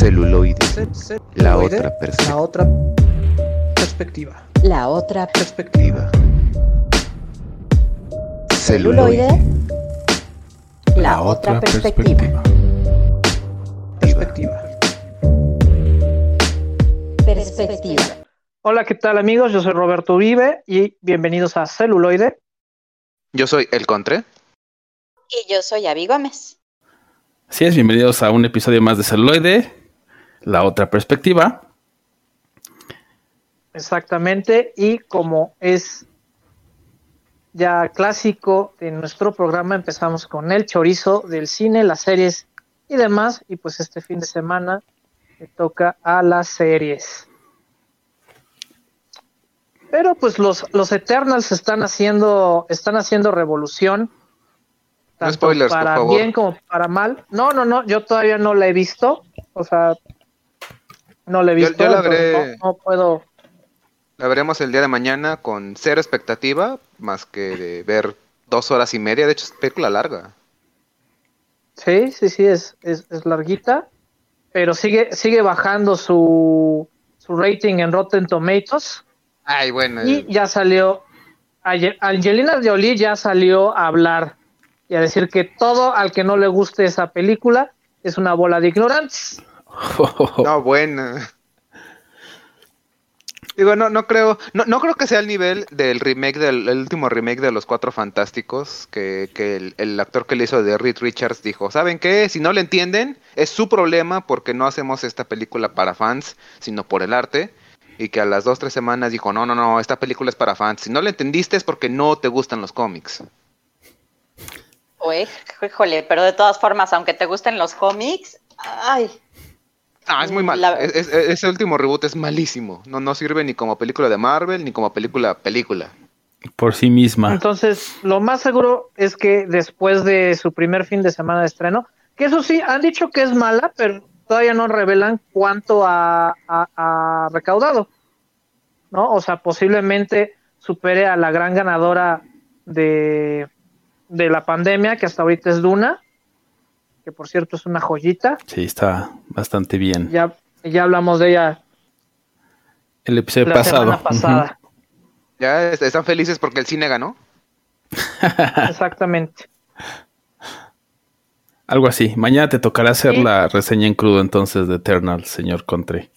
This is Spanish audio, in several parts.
Celuloide. La otra perspectiva. La otra perspectiva. La otra Perspectiva. celuloide. La otra perspectiva. Perspectiva. Perspectiva. Hola, ¿qué tal amigos? Yo soy Roberto Vive y bienvenidos a Celuloide. Yo soy El Contre. Y yo soy Avi Gómez. Así es, bienvenidos a un episodio más de Celuloide, la otra perspectiva. Exactamente, y como es ya clásico de nuestro programa, empezamos con el chorizo del cine, las series y demás, y pues este fin de semana le toca a las series. Pero pues los, los Eternals están haciendo, están haciendo revolución. No tanto spoilers, por para favor. bien como para mal. No, no, no, yo todavía no la he visto. O sea, no la he visto. yo la veré. no- no puedo. La veremos el día de mañana con cero expectativa, más que de ver dos horas y media. De hecho, es película larga. Sí, sí, sí, es, es, es larguita, pero sigue, sigue bajando su, su rating en Rotten Tomatoes Ay, bueno. y eh, ya salió, Ange- Angelina Jolie ya salió a hablar y a decir que todo al que no le guste esa película es una bola de ignorantes. No, bueno. Digo, no, no creo, no, no creo que sea el nivel del remake del el último remake de Los Cuatro Fantásticos, que, que el, el actor que le hizo de Reed Richards dijo, ¿saben qué? Si no le entienden, es su problema porque no hacemos esta película para fans, sino por el arte. Y que a las dos, tres semanas dijo, no, no, no, esta película es para fans. Si no le entendiste es porque no te gustan los cómics. Uy, híjole, pero de todas formas, aunque te gusten los cómics, ay, Ah, es muy mal. La- Es- es- ese último reboot es malísimo. No, no sirve ni como película de Marvel ni como película película. Por sí misma. Entonces, lo más seguro es que después de su primer fin de semana de estreno, que eso sí, han dicho que es mala, pero todavía no revelan cuánto ha, ha- ha recaudado, ¿no? O sea, posiblemente supere a la gran ganadora de, de la pandemia, que hasta ahorita es Duna, que por cierto es una joyita. Sí, está bastante bien. Ya, ya hablamos de ella El episodio la pasado. semana pasada. Ya est- están felices porque el cine ganó. Exactamente. Algo así. Mañana te tocará hacer Sí. la reseña en crudo entonces de Eternal, señor Contre.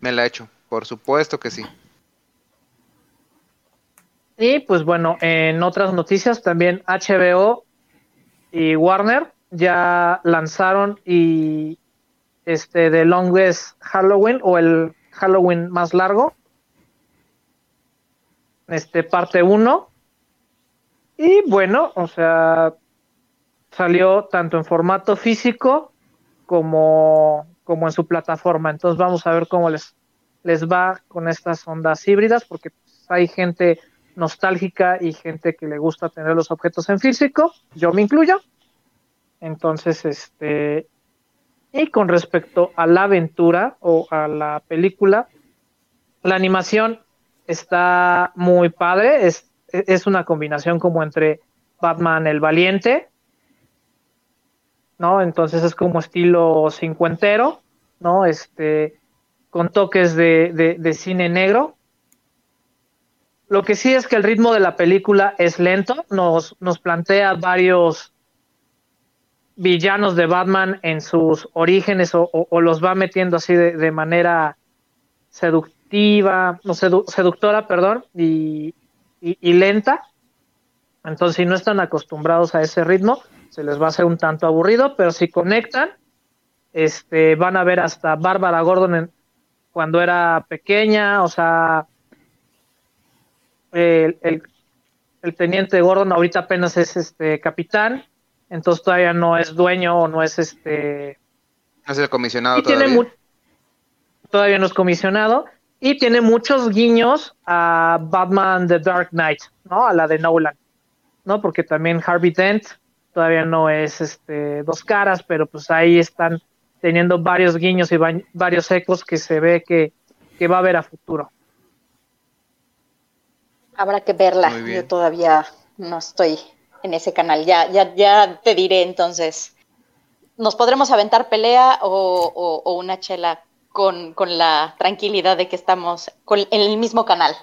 Me la he hecho. Por supuesto que sí. Y pues bueno, en otras noticias también HBO y Warner ya lanzaron y este The Longest Halloween o el Halloween más largo. Este parte 1. Y bueno, o sea, salió tanto en formato físico como, como en su plataforma. Entonces vamos a ver cómo les, les va con estas ondas híbridas, porque pues, hay gente nostálgica y gente que le gusta tener los objetos en físico, yo me incluyo. Entonces, este, y con respecto a la aventura o a la película, la animación está muy padre, es, es una combinación como entre Batman el Valiente, ¿no? Entonces es como estilo cincuentero, ¿no? Este, con toques de, de, de cine negro, lo que sí es que el ritmo de la película es lento, nos, nos plantea varios villanos de Batman en sus orígenes o, los va metiendo así de, manera seductiva, no sedu- seductora, perdón, y, lenta. Entonces, si no están acostumbrados a ese ritmo, se les va a hacer un tanto aburrido, pero si conectan, este, van a ver hasta Bárbara Gordon en- cuando era pequeña, o sea, el, el- el teniente Gordon ahorita apenas es este capitán, entonces todavía no es dueño o no es este Es el comisionado y tiene todavía. mu- todavía no es comisionado y tiene muchos guiños a Batman The Dark Knight, ¿no? A la de Nolan, ¿no? Porque también Harvey Dent todavía no es este dos caras, pero pues ahí están teniendo varios guiños y va- varios ecos que se ve que, que va a haber a futuro. habrá que verla. Yo todavía no estoy en ese canal. Ya, ya, ya te diré entonces nos podremos aventar pelea o, o- o una chela con, con la tranquilidad de que estamos con- en el mismo canal.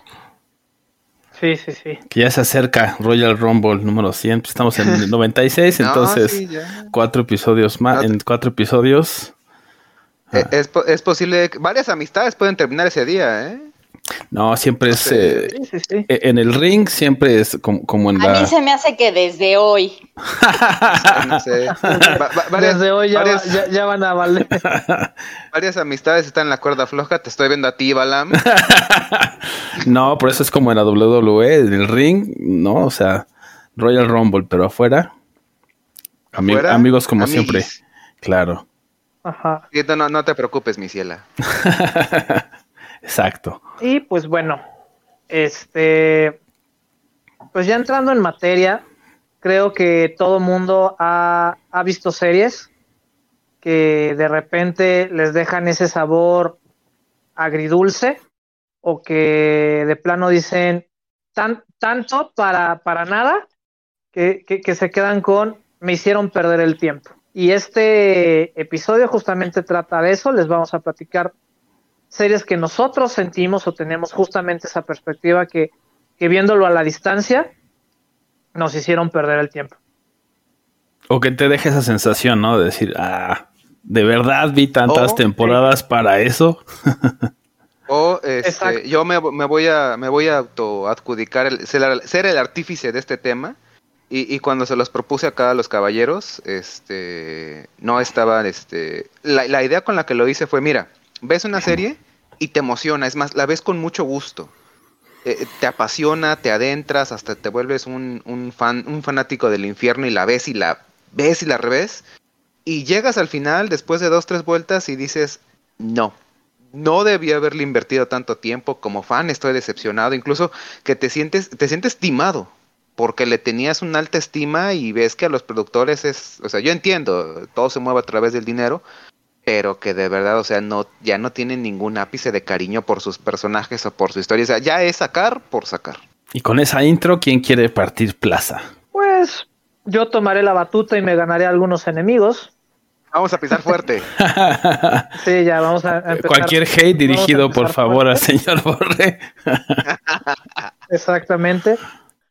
Sí, sí, sí. Que ya se acerca Royal Rumble número 100. pues Estamos en el 96, No, entonces sí, cuatro episodios más. No te- En cuatro episodios. Eh, Es, es posible que varias amistades pueden terminar ese día, ¿eh? No, siempre es. Sí. eh, Sí, sí, sí. eh, en el ring siempre es como, como en A la. mí se me hace que desde hoy. No sé. Va- va- varias, Desde hoy ya, va- ya, ya van a valer. varias amistades están en la cuerda floja. Te estoy viendo a ti, Balam. No, por eso es como en la WWE, en el ring, ¿no? O sea, Royal Rumble, pero afuera. ami- Afuera, amigos como siempre. Claro, Ajá. No, no te preocupes, mi ciela. exacto. Y pues bueno, este, pues ya entrando en materia, creo que todo mundo ha, ha visto series que de repente les dejan ese sabor agridulce o que de plano dicen tan, tanto para, para nada que, que, que se quedan con me hicieron perder el tiempo. Y este episodio justamente trata de eso, les vamos a platicar series que nosotros sentimos o tenemos justamente esa perspectiva que, que viéndolo a la distancia nos hicieron perder el tiempo. O que te deje esa sensación, ¿no? De decir, ah, de verdad vi tantas Oh, temporadas para eso. O este, yo me, me voy a me voy a autoadjudicar el, ser, el- ser el artífice de este tema. Y, y cuando se los propuse acá a los caballeros, este no estaban, este. La, la idea con la que lo hice fue, mira, ves una serie y te emociona, es más, la ves con mucho gusto. Eh, te apasiona, te adentras, hasta te vuelves un, un fan, un fanático del infierno y la ves y la ves y la revés. Y llegas al final después de dos, tres vueltas y dices, no, no debí haberle invertido tanto tiempo como fan, estoy decepcionado, incluso que te sientes, te sientes timado, porque le tenías una alta estima y ves que a los productores es, o sea, yo entiendo, todo se mueve a través del dinero, pero que de verdad, o sea, no, ya no tienen ningún ápice de cariño por sus personajes o por su historia, o sea, ya es sacar por sacar. Y con esa intro, ¿quién quiere partir plaza? Pues yo tomaré la batuta y me ganaré algunos enemigos. Vamos a pisar fuerte. Sí, ya vamos a a empezar. Cualquier hate dirigido, a por favor, al fuerte. señor Borre. Exactamente.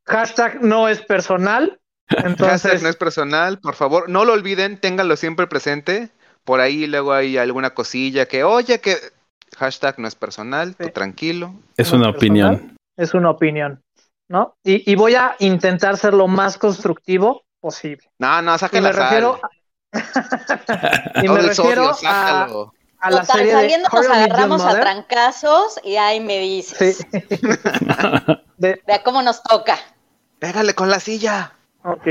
Hashtag no es personal. Hashtag no es personal, por favor, no lo olviden, ténganlo siempre presente. Por ahí luego hay alguna cosilla que, oye, que hashtag no es personal, tú tranquilo. Es No una es opinión. personal. es una opinión, ¿no? Y, y voy a intentar ser lo más constructivo posible. No, no, Y saque me sal. refiero, y me refiero sodio, a, a la Total, serie saliendo de nos agarramos a trancazos y ahí me dices. Sí. De- De a cómo nos toca. Pégale con la silla. Ok.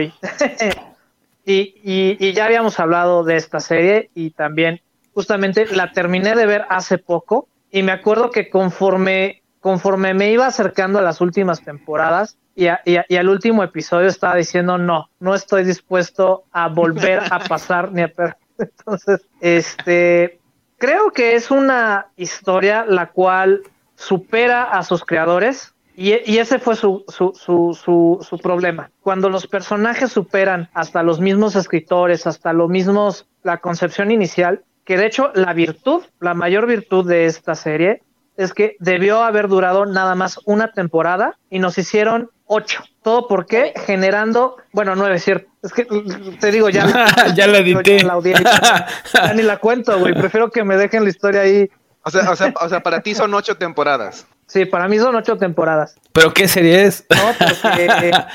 Y, y, y ya habíamos hablado de esta serie y también justamente la terminé de ver hace poco y me acuerdo que conforme, conforme me iba acercando a las últimas temporadas y, a- y a- y al último episodio estaba diciendo no, no estoy dispuesto a volver a pasar ni a per Entonces, este, creo que es una historia la cual supera a sus creadores y, y ese fue su, su, su, su, su problema. Cuando los personajes superan hasta los mismos escritores, hasta los mismos, la concepción inicial, que de hecho la virtud, la mayor virtud de esta serie es que debió haber durado nada más una temporada y nos hicieron ocho. ¿Todo por qué? Generando, bueno, nueve, es cierto. Es que te digo, ya, Ya la edité. la audiencia, ya ni la cuento, güey. Prefiero que me dejen la historia ahí. O sea, o sea, o sea, para ti son ocho temporadas. Sí, para mí son ocho temporadas. ¿Pero qué serie es? No, porque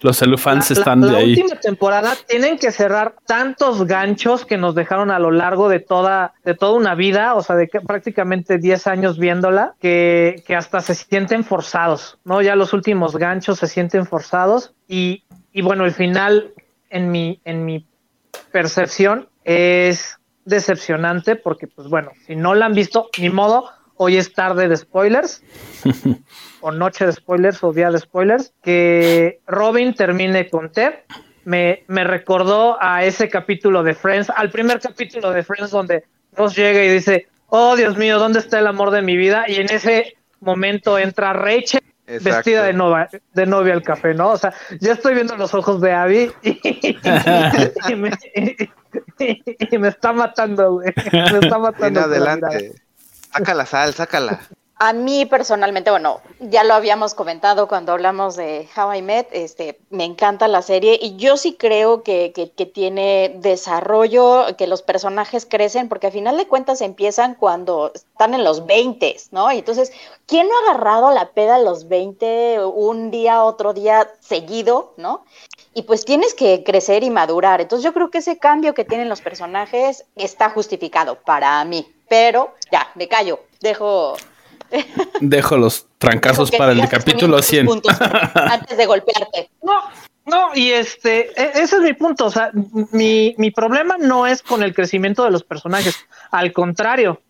Los celufans la, están la- de la ahí. última temporada tienen que cerrar tantos ganchos que nos dejaron a lo largo de toda, de toda una vida, o sea, de que prácticamente 10 años viéndola, que, que hasta se sienten forzados, ¿no? Ya los últimos ganchos se sienten forzados y, y bueno, el final, en mi, en mi percepción, es decepcionante porque, pues bueno, si no la han visto, ni modo, hoy es tarde de spoilers o noche de spoilers o día de spoilers, que Robin termine con Ted. Me, me recordó a ese capítulo de Friends, al primer capítulo de Friends donde Ross llega y dice, oh Dios mío, ¿dónde está el amor de mi vida? Y en ese momento entra Rachel Exacto. vestida de, nova, de novia al café, ¿no? O sea, ya estoy viendo los ojos de Abby y, y me, y me está matando, güey. Me está matando. Ven adelante. Saca la sal, sácala. A mí personalmente, bueno, ya lo habíamos comentado cuando hablamos de How I Met, este, me encanta la serie y yo sí creo que, que, que tiene desarrollo, que los personajes crecen, porque al final de cuentas empiezan cuando están en los 20, ¿no? Entonces, ¿quién no ha agarrado la peda a los 20 un día, otro día seguido, ¿no? Y pues tienes que crecer y madurar. Entonces yo creo que ese cambio que tienen los personajes está justificado para mí. Pero ya, me callo, dejo Dejo los trancazos para el capítulo 100. antes de golpearte. No, no, y este, e, ese es mi punto. O sea, mi, mi problema no es con el crecimiento de los personajes. Al contrario,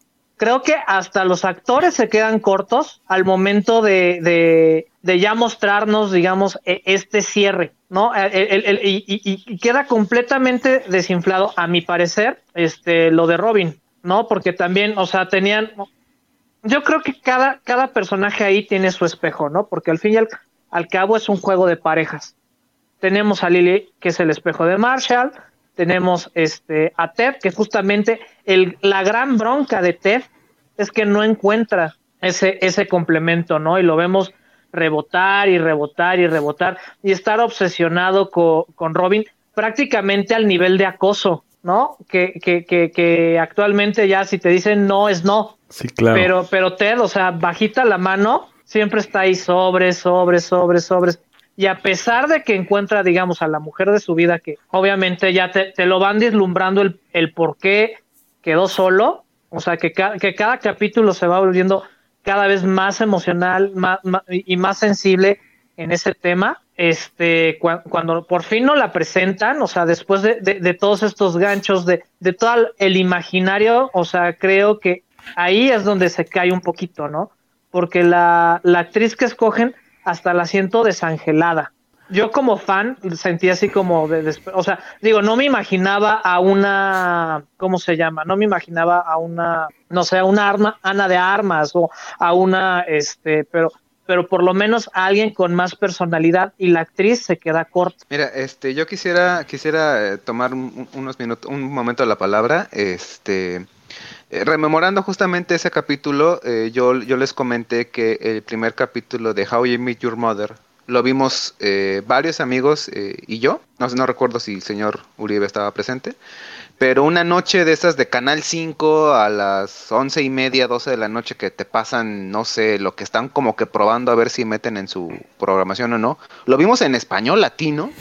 creo que hasta los actores se quedan cortos al momento de, ya mostrarnos, digamos, e, este cierre, ¿no? Y, y, queda completamente desinflado, a mi parecer, este, lo de Robin, ¿no? Porque también, o sea, tenían, yo creo que cada, cada personaje ahí tiene su espejo, ¿no? Porque al fin y al, cabo es un juego de parejas. Tenemos a Lily, que es el espejo de Marshall, tenemos este, a Ted, que justamente el, la gran bronca de Ted es que no encuentra ese, ese complemento, ¿no? Y lo vemos rebotar y rebotar y rebotar y estar obsesionado con Robin prácticamente al nivel de acoso, ¿no? Que, que, que, que actualmente ya si te dicen no es no. Sí, claro. Pero, pero Ted, o sea, bajita la mano, siempre está ahí sobre, sobre, sobre, sobre. Y a pesar de que encuentra, digamos, a la mujer de su vida, que obviamente ya te, te lo van deslumbrando el, el por qué quedó solo, o sea, que, que cada capítulo se va volviendo cada vez más emocional más, más, y más sensible en ese tema. Este, cu cuando por fin no la presentan, o sea, después de, de, de todos estos ganchos, de, de todo el imaginario, o sea, creo que ahí es donde se cae un poquito, ¿no? Porque la, la actriz que escogen hasta la siento desangelada. Yo como fan sentí así como de, de, o sea, digo, no me imaginaba a una, ¿cómo se llama? No me imaginaba a una, no sé, a una arma, Ana de Armas o a una, este, pero pero por lo menos a alguien con más personalidad y la actriz se queda corta. Mira, este, yo quisiera, quisiera eh, tomar un, unos minutos, un momento la palabra, este, eh, rememorando justamente ese capítulo, eh, yo, les comenté que el primer capítulo de How You Meet Your Mother lo vimos eh, varios amigos y yo, no, no recuerdo si el señor Uribe estaba presente, pero una noche de esas de Canal 5 a las once y media, doce de la noche que te pasan, no sé, lo que están como que probando a ver si meten en su programación o no. Lo vimos en español latino.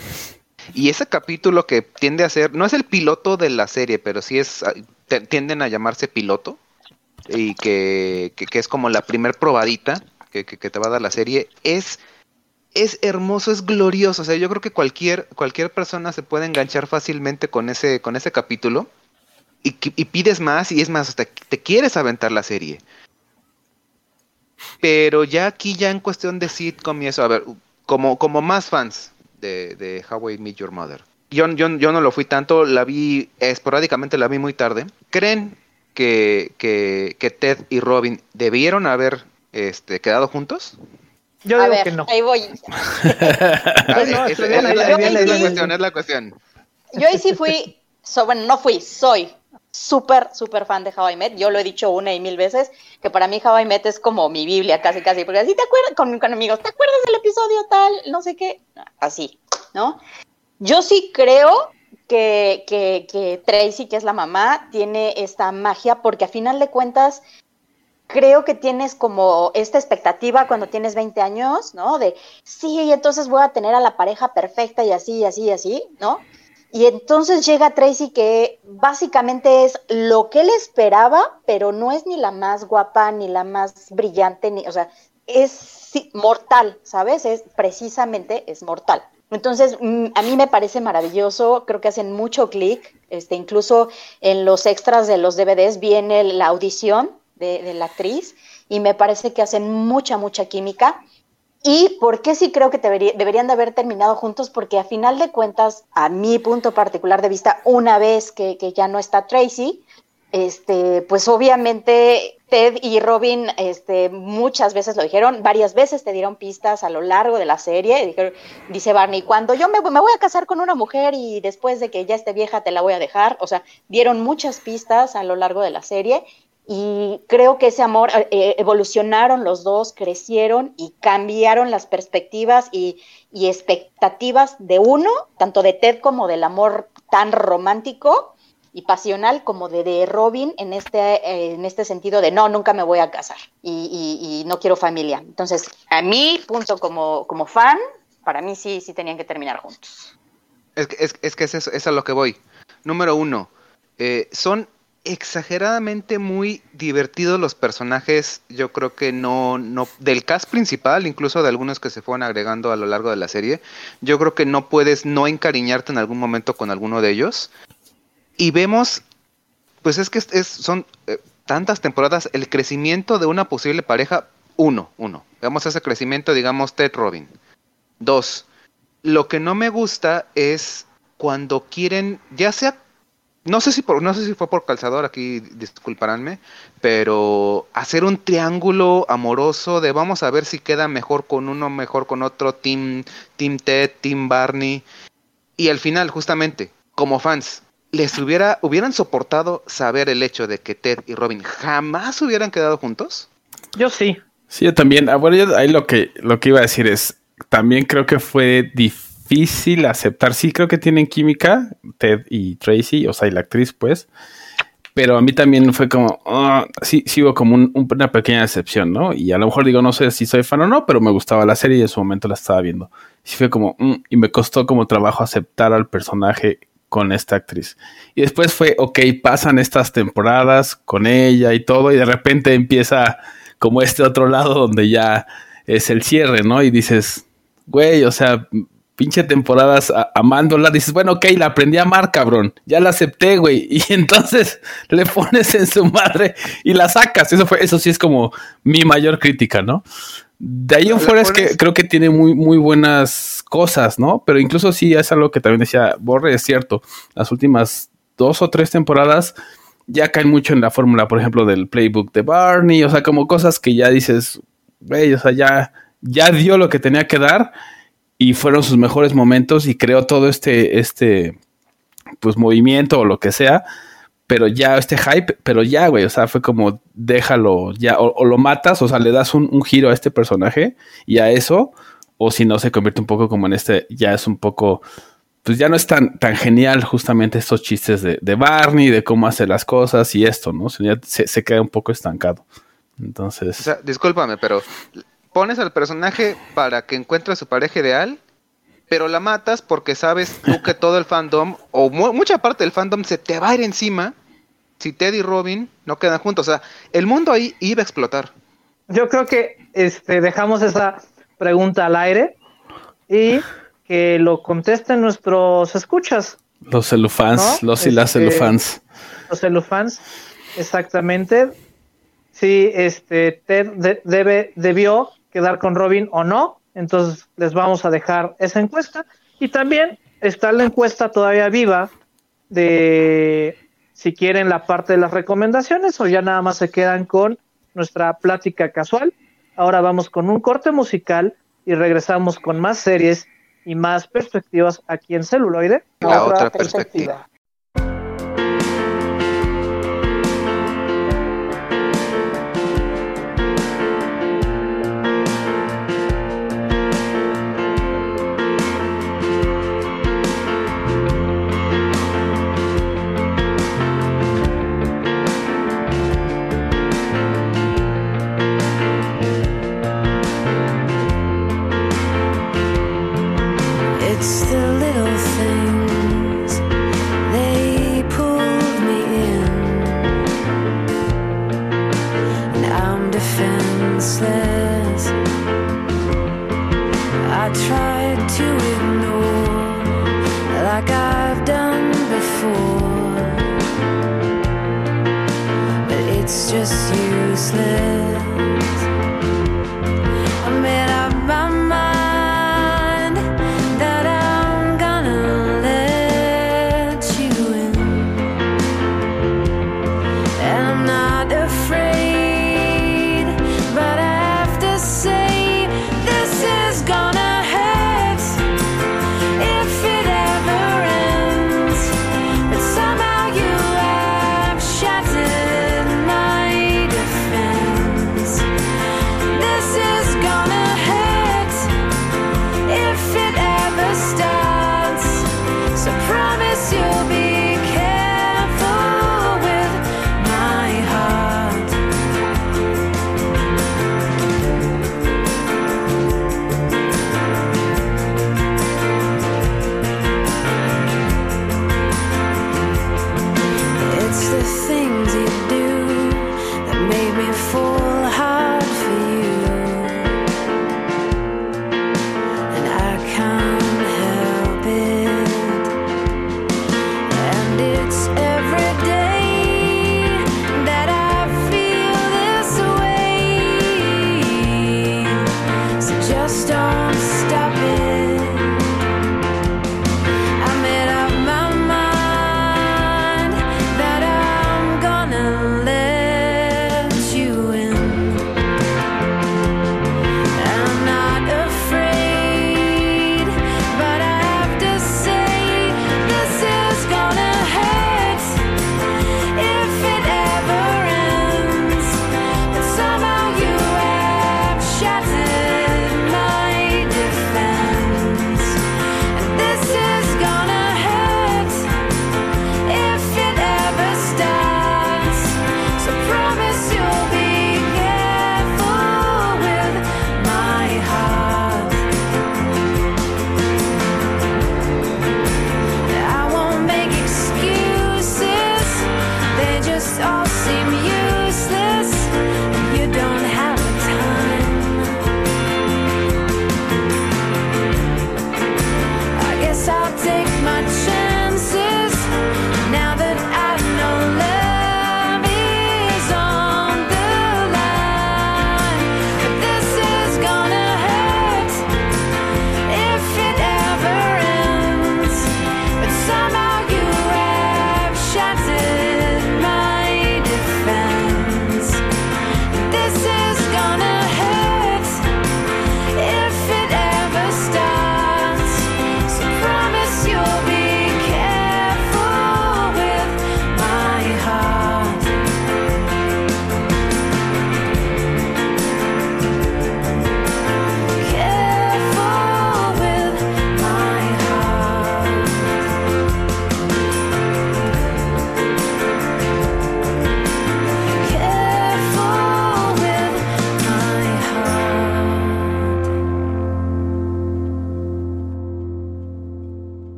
Y ese capítulo que tiende a ser, no es el piloto de la serie, pero sí es, tienden a llamarse piloto. Y que, que, es como la primer probadita que, que, te va a dar la serie. Es es hermoso, es glorioso. O sea, yo creo que cualquier, cualquier persona se puede enganchar fácilmente con ese, con ese capítulo. Y, y pides más, y es más, hasta te quieres aventar la serie. Pero ya aquí, ya en cuestión de sitcom y eso, a ver, como, como más fans de, de How I Meet Your Mother. Yo, yo, yo no lo fui tanto, la vi esporádicamente, la vi muy tarde. ¿Creen que, que, que Ted y Robin debieron haber este, quedado juntos? Yo a digo ver, que no. ahí voy. no, es, está bien, es- la cuestión, es la cuestión. Yo ahí sí fui, so, bueno, no fui, soy súper, súper fan de How I Met. Yo lo he dicho una y mil veces, que para mí How I Met es como mi Biblia, casi, casi. Porque así te acuerdas, con, con amigos, ¿te acuerdas del episodio tal? No sé qué. Así, ¿no? Yo sí creo que, que, Tracy, que es la mamá, tiene esta magia, porque a final de cuentas creo que tienes como esta expectativa cuando tienes 20 años, ¿no? De, sí, entonces voy a tener a la pareja perfecta y así, y así, y así, ¿no? Y entonces llega Tracy que básicamente es lo que él esperaba, pero no es ni la más guapa, ni la más brillante, ni, o sea, es mortal, ¿sabes? Es precisamente, es mortal. Entonces, mm, a mí me parece maravilloso, creo que hacen mucho clic, este, incluso en los extras de los DVDs viene la audición de, la actriz y me parece que hacen mucha, mucha química. ¿Y por qué sí creo que debería, deberían de haber terminado juntos? Porque a final de cuentas, a mi punto particular de vista, una vez que ya no está Tracy, este, pues obviamente Ted y Robin este, muchas veces lo dijeron, varias veces te dieron pistas a lo largo de la serie. Dijeron, dice Barney, cuando yo me, voy a casar con una mujer y después de que ya esté vieja te la voy a dejar. O sea, dieron muchas pistas a lo largo de la serie y creo que ese amor eh, evolucionaron los dos, crecieron y cambiaron las perspectivas y expectativas de uno, tanto de Ted como del amor tan romántico y pasional como de, de Robin en este, eh, en este sentido de no, nunca me voy a casar y, y, y, no quiero familia. Entonces, a mí, punto como, como fan, para mí sí, sí tenían que terminar juntos. Es que es, es, que es, eso, es a lo que voy. Número uno, eh, son exageradamente muy divertidos los personajes, yo creo que no, no, del cast principal, incluso de algunos que se fueron agregando a lo largo de la serie, yo creo que no puedes no encariñarte en algún momento con alguno de ellos. Y vemos, pues es que es, son eh, tantas temporadas, el crecimiento de una posible pareja, uno, uno. Vemos ese crecimiento, digamos, Ted Robin. Dos, lo que no me gusta es cuando quieren, ya sea, no sé si por, no sé si fue por calzador, aquí disculparánme, pero hacer un triángulo amoroso de vamos a ver si queda mejor con uno, mejor con otro, Team, team Ted, Team Barney. Y al final, justamente, como fans, les hubiera, hubieran soportado saber el hecho de que Ted y Robin jamás hubieran quedado juntos? Yo sí. Sí, yo también. Ah, bueno, yo ahí lo que, lo que iba a decir es, también creo que fue difícil aceptar. Sí, creo que tienen química, Ted y Tracy, o sea, y la actriz, pues. Pero a mí también fue como, uh, sí, sí hubo como un, un, una pequeña decepción, ¿no? Y a lo mejor digo, no sé si soy fan o no, pero me gustaba la serie y en su momento la estaba viendo. Y sí fue como, mm, y me costó como trabajo aceptar al personaje con esta actriz. Y después fue, ok, pasan estas temporadas con ella y todo, y de repente empieza como este otro lado donde ya es el cierre, ¿no? Y dices, güey, o sea, pinche temporadas amándola, dices, bueno, ok, la aprendí a amar, cabrón, ya la acepté, güey, y entonces le pones en su madre y la sacas, eso fue, eso sí es como mi mayor crítica, ¿no? De ahí en fuera es que creo que tiene muy, muy buenas cosas, ¿no? Pero incluso sí es algo que también decía Borre, es cierto, las últimas dos o tres temporadas ya caen mucho en la fórmula, por ejemplo, del playbook de Barney, o sea, como cosas que ya dices, güey, o sea, ya, ya dio lo que tenía que dar y fueron sus mejores momentos y creó todo este, este, pues movimiento o lo que sea, pero ya este hype, pero ya, güey, o sea, fue como déjalo, ya, o, lo matas, o sea, le das un, giro a este personaje y a eso, o si no se convierte un poco como en este, ya es un poco, pues ya no es tan, tan genial justamente estos chistes de, de Barney, de cómo hace las cosas y esto, ¿no? Se, queda un poco estancado. Entonces. O sea, discúlpame, pero pones al personaje para que encuentre a su pareja ideal, pero la matas porque sabes tú que todo el fandom, o mu mucha parte del fandom, se te va a ir encima si Ted y Robin no quedan juntos. O sea, el mundo ahí iba a explotar. Yo creo que este, dejamos esa pregunta al aire y que lo contesten nuestros escuchas. Los celufans, ¿no? los y este, las celufans. Los celufans, exactamente. Si este, Ted de, debe, debió quedar con Robin o no. Entonces les vamos a dejar esa encuesta. Y también está la encuesta todavía viva de si quieren la parte de las recomendaciones o ya nada más se quedan con nuestra plática casual. Ahora vamos con un corte musical y regresamos con más series y más perspectivas aquí en celuloide. La otra, otra perspectiva. perspectiva.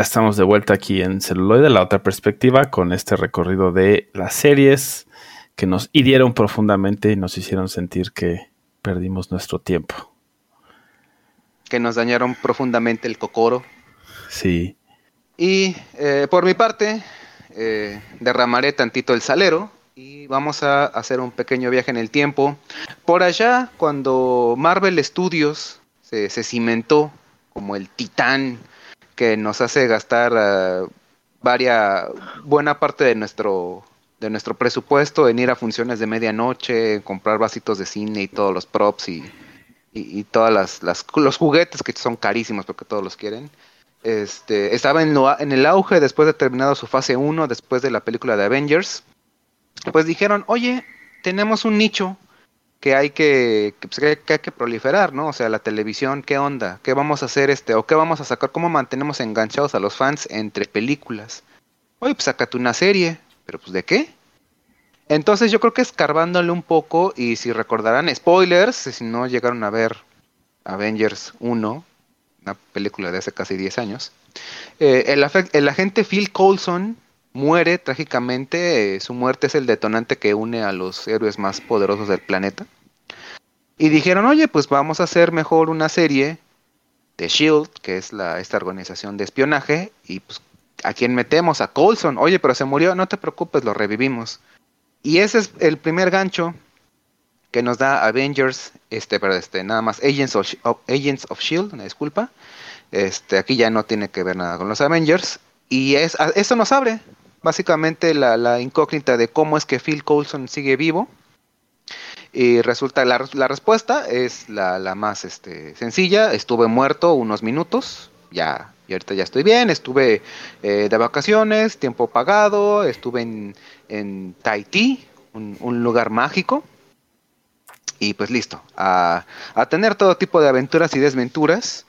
Ya estamos de vuelta aquí en Celuloide, la otra perspectiva, con este recorrido de las series que nos hirieron profundamente y nos hicieron sentir que perdimos nuestro tiempo. Que nos dañaron profundamente el cocoro. Sí. Y eh, por mi parte, eh, derramaré tantito el salero y vamos a hacer un pequeño viaje en el tiempo. Por allá, cuando Marvel Studios se, se cimentó como el titán que nos hace gastar varia, buena parte de nuestro, de nuestro presupuesto en ir a funciones de medianoche, comprar vasitos de cine y todos los props y, y, y todas las, las- los juguetes que son carísimos porque todos los quieren. Este, estaba en, lo- en el auge después de terminado su fase 1, después de la película de Avengers. Pues dijeron, oye, tenemos un nicho que hay que, que, pues, que- que hay que proliferar, ¿no? O sea, la televisión, ¿qué onda? ¿Qué vamos a hacer este? ¿O qué vamos a sacar? ¿Cómo mantenemos enganchados a los fans entre películas? Oye, pues sácate una serie. ¿Pero pues de qué? Entonces yo creo que escarbándole un poco y si recordarán spoilers, si no llegaron a ver Avengers 1, una película de hace casi 10 años, eh, el, el agente Phil Coulson muere trágicamente, eh, su muerte es el detonante que une a los héroes más poderosos del planeta. Y dijeron, oye, pues vamos a hacer mejor una serie de Shield, E que es la, esta organización de espionaje, y pues ¿a quién metemos? A Coulson. Oye, pero se murió, no te preocupes, lo revivimos. Y ese es el primer gancho que nos da Avengers, este, pero este, nada más Agents of, of- Agents of Shield, una disculpa. Este, aquí ya no tiene que ver nada con los Avengers. Y es, eso nos abre básicamente la, la incógnita de cómo es que Phil Coulson sigue vivo. Y resulta, la, la respuesta es la, la más este, sencilla. Estuve muerto unos minutos, ya, y ahorita ya estoy bien. Estuve eh, de vacaciones, tiempo pagado. Estuve en, en Tahití, un, un lugar mágico. Y pues listo, a, a tener todo tipo de aventuras y desventuras.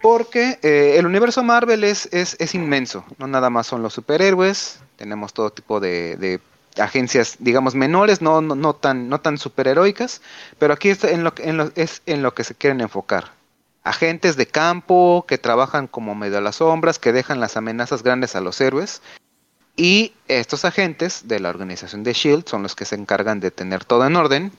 Porque eh, el universo Marvel es, es, es inmenso. No nada más son los superhéroes. Tenemos todo tipo de, de agencias, digamos, menores, no, no, no tan, no tan superheroicas. Pero aquí es en, lo, en lo- es en lo que se quieren enfocar. Agentes de campo que trabajan como medio a las sombras, que dejan las amenazas grandes a los héroes. Y estos agentes de la organización de Shield son los que se encargan de tener todo en orden.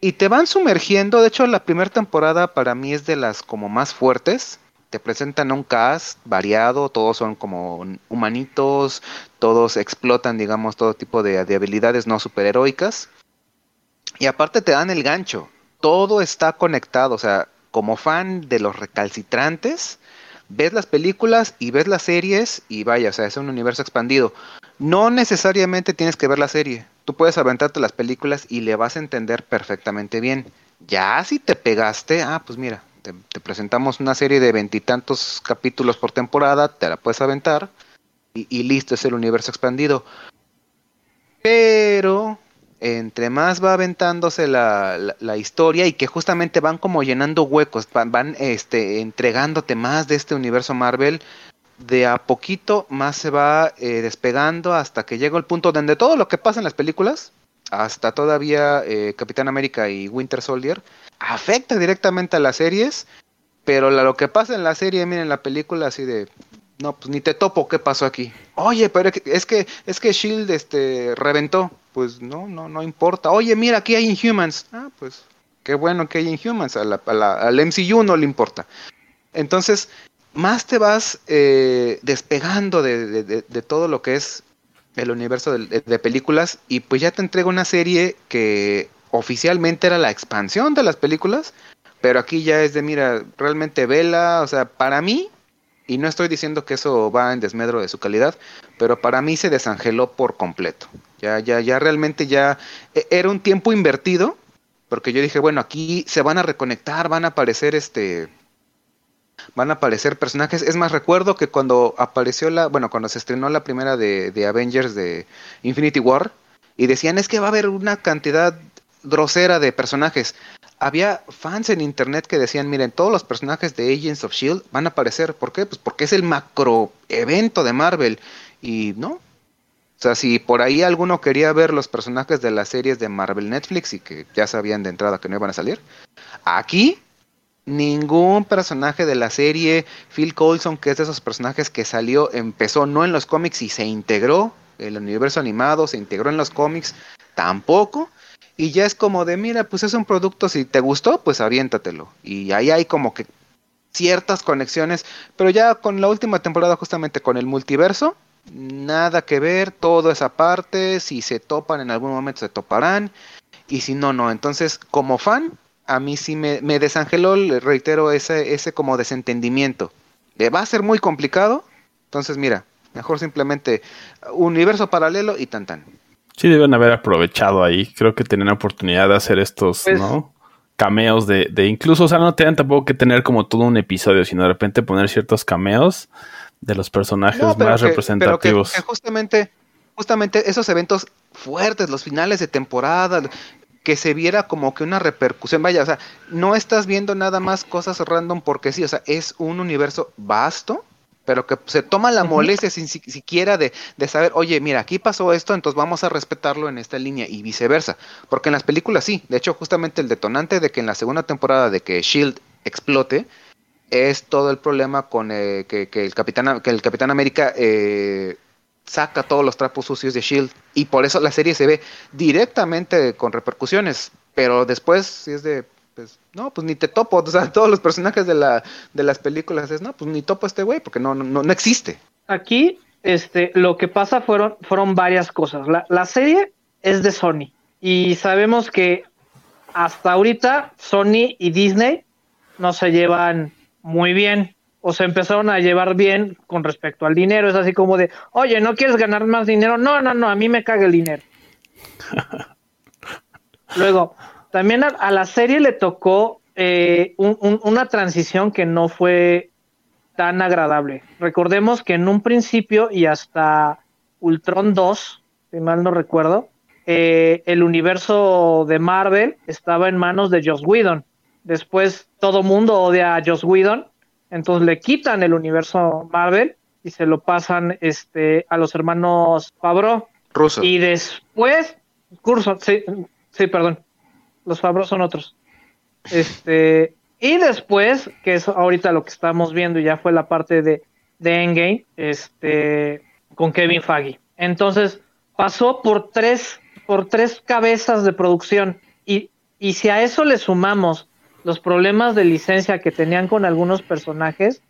Y te van sumergiendo, de hecho la primera temporada para mí es de las como más fuertes. Te presentan un cast variado, todos son como humanitos, todos explotan, digamos, todo tipo de, de habilidades no superheroicas. Y aparte te dan el gancho, todo está conectado, o sea, como fan de los recalcitrantes, ves las películas y ves las series y vaya, o sea, es un universo expandido. No necesariamente tienes que ver la serie. Tú puedes aventarte las películas y le vas a entender perfectamente bien. Ya si te pegaste, ah, pues mira, te, presentamos una serie de veintitantos capítulos por temporada, te la puedes aventar y, listo, es el universo expandido. Pero entre más va aventándose la, la- historia y que justamente van como llenando huecos, van, van, este, entregándote más de este universo Marvel, de a poquito más se va eh, despegando hasta que llega el punto donde todo lo que pasa en las películas, hasta todavía eh, Capitán América y Winter Soldier, afecta directamente a las series, pero lo que pasa en la serie, miren la película así de, no, pues ni te topo qué pasó aquí. Oye, pero es que es que Shield este reventó, pues no, no, no importa. Oye, mira, aquí hay Inhumans. Ah, pues qué bueno que hay Inhumans, al MCU no le importa. Entonces, más te vas eh, despegando de, de- de- de todo lo que es el universo de, de películas y pues ya te entrega una serie que oficialmente era la expansión de las películas, pero aquí ya es de, mira, realmente vela, o sea, para mí, y no estoy diciendo que eso va en desmedro de su calidad, pero para mí se desangeló por completo. Ya, ya, ya realmente ya e- era un tiempo invertido, porque yo dije, bueno, aquí se van a reconectar, van a aparecer este van a aparecer personajes. Es más, recuerdo que cuando apareció la, bueno, cuando se estrenó la primera de, de Avengers de Infinity War, y decían es que va a haber una cantidad grosera de personajes. Había fans en internet que decían, miren, todos los personajes de Agents of Shield van a aparecer. ¿Por qué? Pues porque es el macro evento de Marvel. Y no. O sea, si por ahí alguno quería ver los personajes de las series de Marvel Netflix y que ya sabían de entrada que no iban a salir, aquí ningún personaje de la serie, Phil Coulson, que es de esos personajes que salió, empezó no en los cómics y se integró, el universo animado se integró en los cómics, tampoco. Y ya es como de, mira, pues es un producto, si te gustó, pues aviéntatelo. Y ahí hay como que ciertas conexiones, pero ya con la última temporada justamente con el multiverso, nada que ver, todo esa parte, si se topan en algún momento se toparán, y si no, no. Entonces, como fan, a mí sí me, me desangeló, le reitero, ese, ese como desentendimiento. De va a ser muy complicado, entonces mira, mejor simplemente universo paralelo y tan tan. Sí, deben haber aprovechado ahí. Creo que tenían oportunidad de hacer estos, Pues- ¿no? Cameos de, de incluso, o sea, no tenían tampoco que tener como todo un episodio, sino de repente poner ciertos cameos de los personajes No, más que- representativos. Pero que, que justamente, justamente esos eventos fuertes, los finales de temporada, que se viera como que una repercusión, vaya, o sea, no estás viendo nada más cosas random porque sí, o sea, es un universo vasto, pero que se toma la molestia sin si- siquiera de, de saber, oye, mira, aquí pasó esto, entonces vamos a respetarlo en esta línea y viceversa, porque en las películas sí, de hecho justamente el detonante de que en la segunda temporada de que Shield explote, es todo el problema con eh, que, que el Capitán que el Capitán América eh, saca todos los trapos sucios de Shield y por eso la serie se ve directamente con repercusiones, pero después si es de pues no, pues ni te topo, o sea, todos los personajes de la de las películas es no, pues ni topo este güey porque no no no, no existe. Aquí, este, lo que pasa fueron, fueron varias cosas. La, la serie es de Sony y sabemos que hasta ahorita Sony y Disney no se llevan muy bien. O se empezaron a llevar bien con respecto al dinero. Es así como de, oye, ¿no quieres ganar más dinero? No, no, no, a mí me caga el dinero. Luego, también a, a la serie le tocó eh, un- un- una transición que no fue tan agradable. Recordemos que en un principio y hasta Ultron 2, si mal no recuerdo, eh, el universo de Marvel estaba en manos de Joss Whedon. Después todo mundo odia a Joss Whedon, entonces le quitan el universo Marvel y se lo pasan este, a los hermanos Favreau. Ruso. Y después, curso, sí, sí, perdón. Los Favreau son otros. Este, y después, que es ahorita lo que estamos viendo, ya fue la parte de, de Endgame, este, con Kevin Feige. Entonces, pasó por tres, por tres cabezas de producción. Y, y si a eso le sumamos los problemas de licencia que tenían con algunos personajes,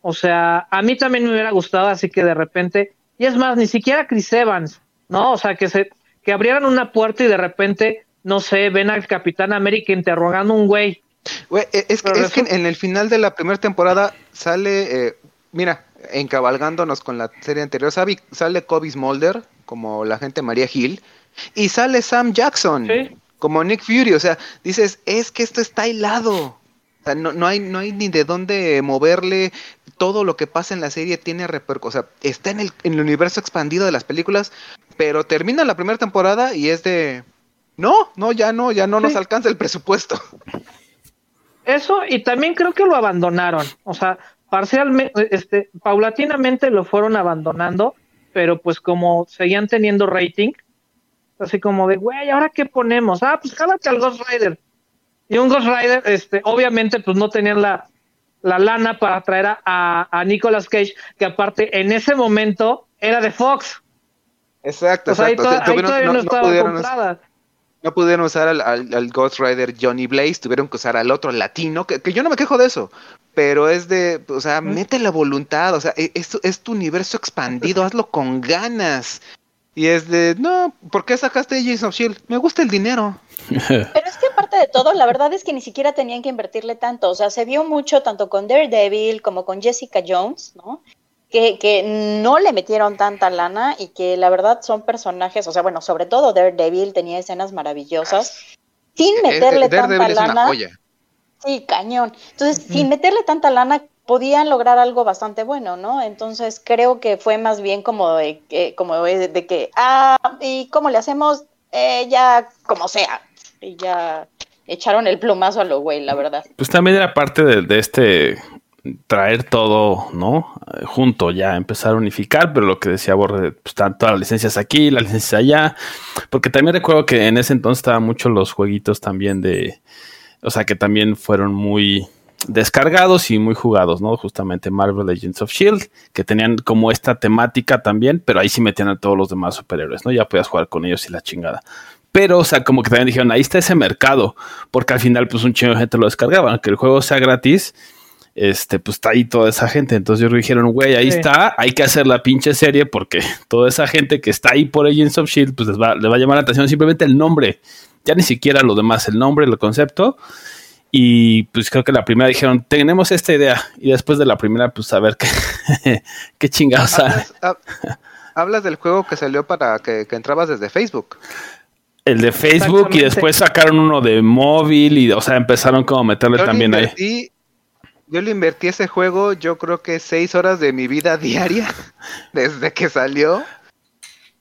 o sea, a mí también me hubiera gustado, así que de repente, y es más, ni siquiera Chris Evans, ¿no? O sea, que se, que abrieran una puerta y de repente, no sé, ven al Capitán América interrogando a un güey. Güey, e- es, que, es que en el final de la primera temporada sale, eh, mira, encabalgándonos con la serie anterior, sale Kobe Smolder como la gente María Hill y sale Sam Jackson Sí. Como Nick Fury. O sea, dices, es que esto está hilado. O sea, no, no, hay, no hay ni de dónde moverle. Todo lo que pasa en la serie tiene repercusión. O sea, está en el, en el universo expandido de las películas, pero termina la primera temporada y es de... No, no, ya no, ya no nos alcanza el presupuesto. Eso, y también creo que lo abandonaron. O sea, parcialmente, este, paulatinamente lo fueron abandonando, pero pues como seguían teniendo rating, así como de, güey, ¿ahora qué ponemos? Ah, pues jálate al Ghost Rider. Y un Ghost Rider, este, obviamente, pues no tenían la, la lana para traer a, a, a Nicolas Cage, que aparte en ese momento era de Fox. Exacto, O sea, ahí, todavía no, no- no estaba pudieron, comprada. no pudieron usar al, al- al Ghost Rider Johnny Blaze, tuvieron que usar al otro latino, que, que yo no me quejo de eso, pero es de, o sea, mete la voluntad, o sea, e- es, es tu universo expandido, hazlo con ganas. Y es de, no, ¿por qué sacaste of Shield? Me gusta el dinero. Pero es que aparte de todo, la verdad es que ni siquiera tenían que invertirle tanto. O sea, se vio mucho tanto con Daredevil como con Jessica Jones, ¿no? Que, que no le metieron tanta lana y que la verdad son personajes, o sea, bueno, sobre todo Daredevil tenía escenas maravillosas. Sin Eh, meterle eh, Daredevil tanta es una lana. joya. Sí, cañón. Entonces, sin meterle tanta lana, podían lograr algo bastante bueno, ¿no? Entonces, creo que fue más bien como de, que- como de, que, ah, ¿y cómo le hacemos? Eh, ya, como sea. Y ya echaron el plumazo a lo güey, la verdad. Pues también era parte de, este traer todo, ¿no? Eh, Junto, ya empezar a unificar, pero lo que decía Borre, pues están todas las licencias aquí, las licencias allá, porque también recuerdo que en ese entonces estaban mucho los jueguitos también de, o sea, que también fueron muy descargados y muy jugados, ¿no? Justamente Marvel Legends of Shield, que tenían como esta temática también, pero ahí sí metían a todos los demás superhéroes, ¿no? Ya podías jugar con ellos y la chingada. Pero, o sea, como que también dijeron, ahí está ese mercado, porque al final, pues un chingo de gente lo descargaba, aunque el juego sea gratis, este, pues está ahí toda esa gente. Entonces ellos dijeron, güey, ahí Sí. está, hay que hacer la pinche serie porque toda esa gente que está ahí por Agents of Shield, pues les va, les va a llamar la atención simplemente el nombre, ya ni siquiera lo demás, el nombre, el concepto. Y pues creo que la primera dijeron, tenemos esta idea. Y después de la primera, pues a ver qué, qué chingados. Hablas, hab- hablas del juego que salió para que, que entrabas desde Facebook. El de Facebook y después sacaron uno de móvil y, o sea, empezaron como a meterle Yo también ahí. yo le invertí ese juego, yo creo que seis horas de mi vida diaria desde que salió.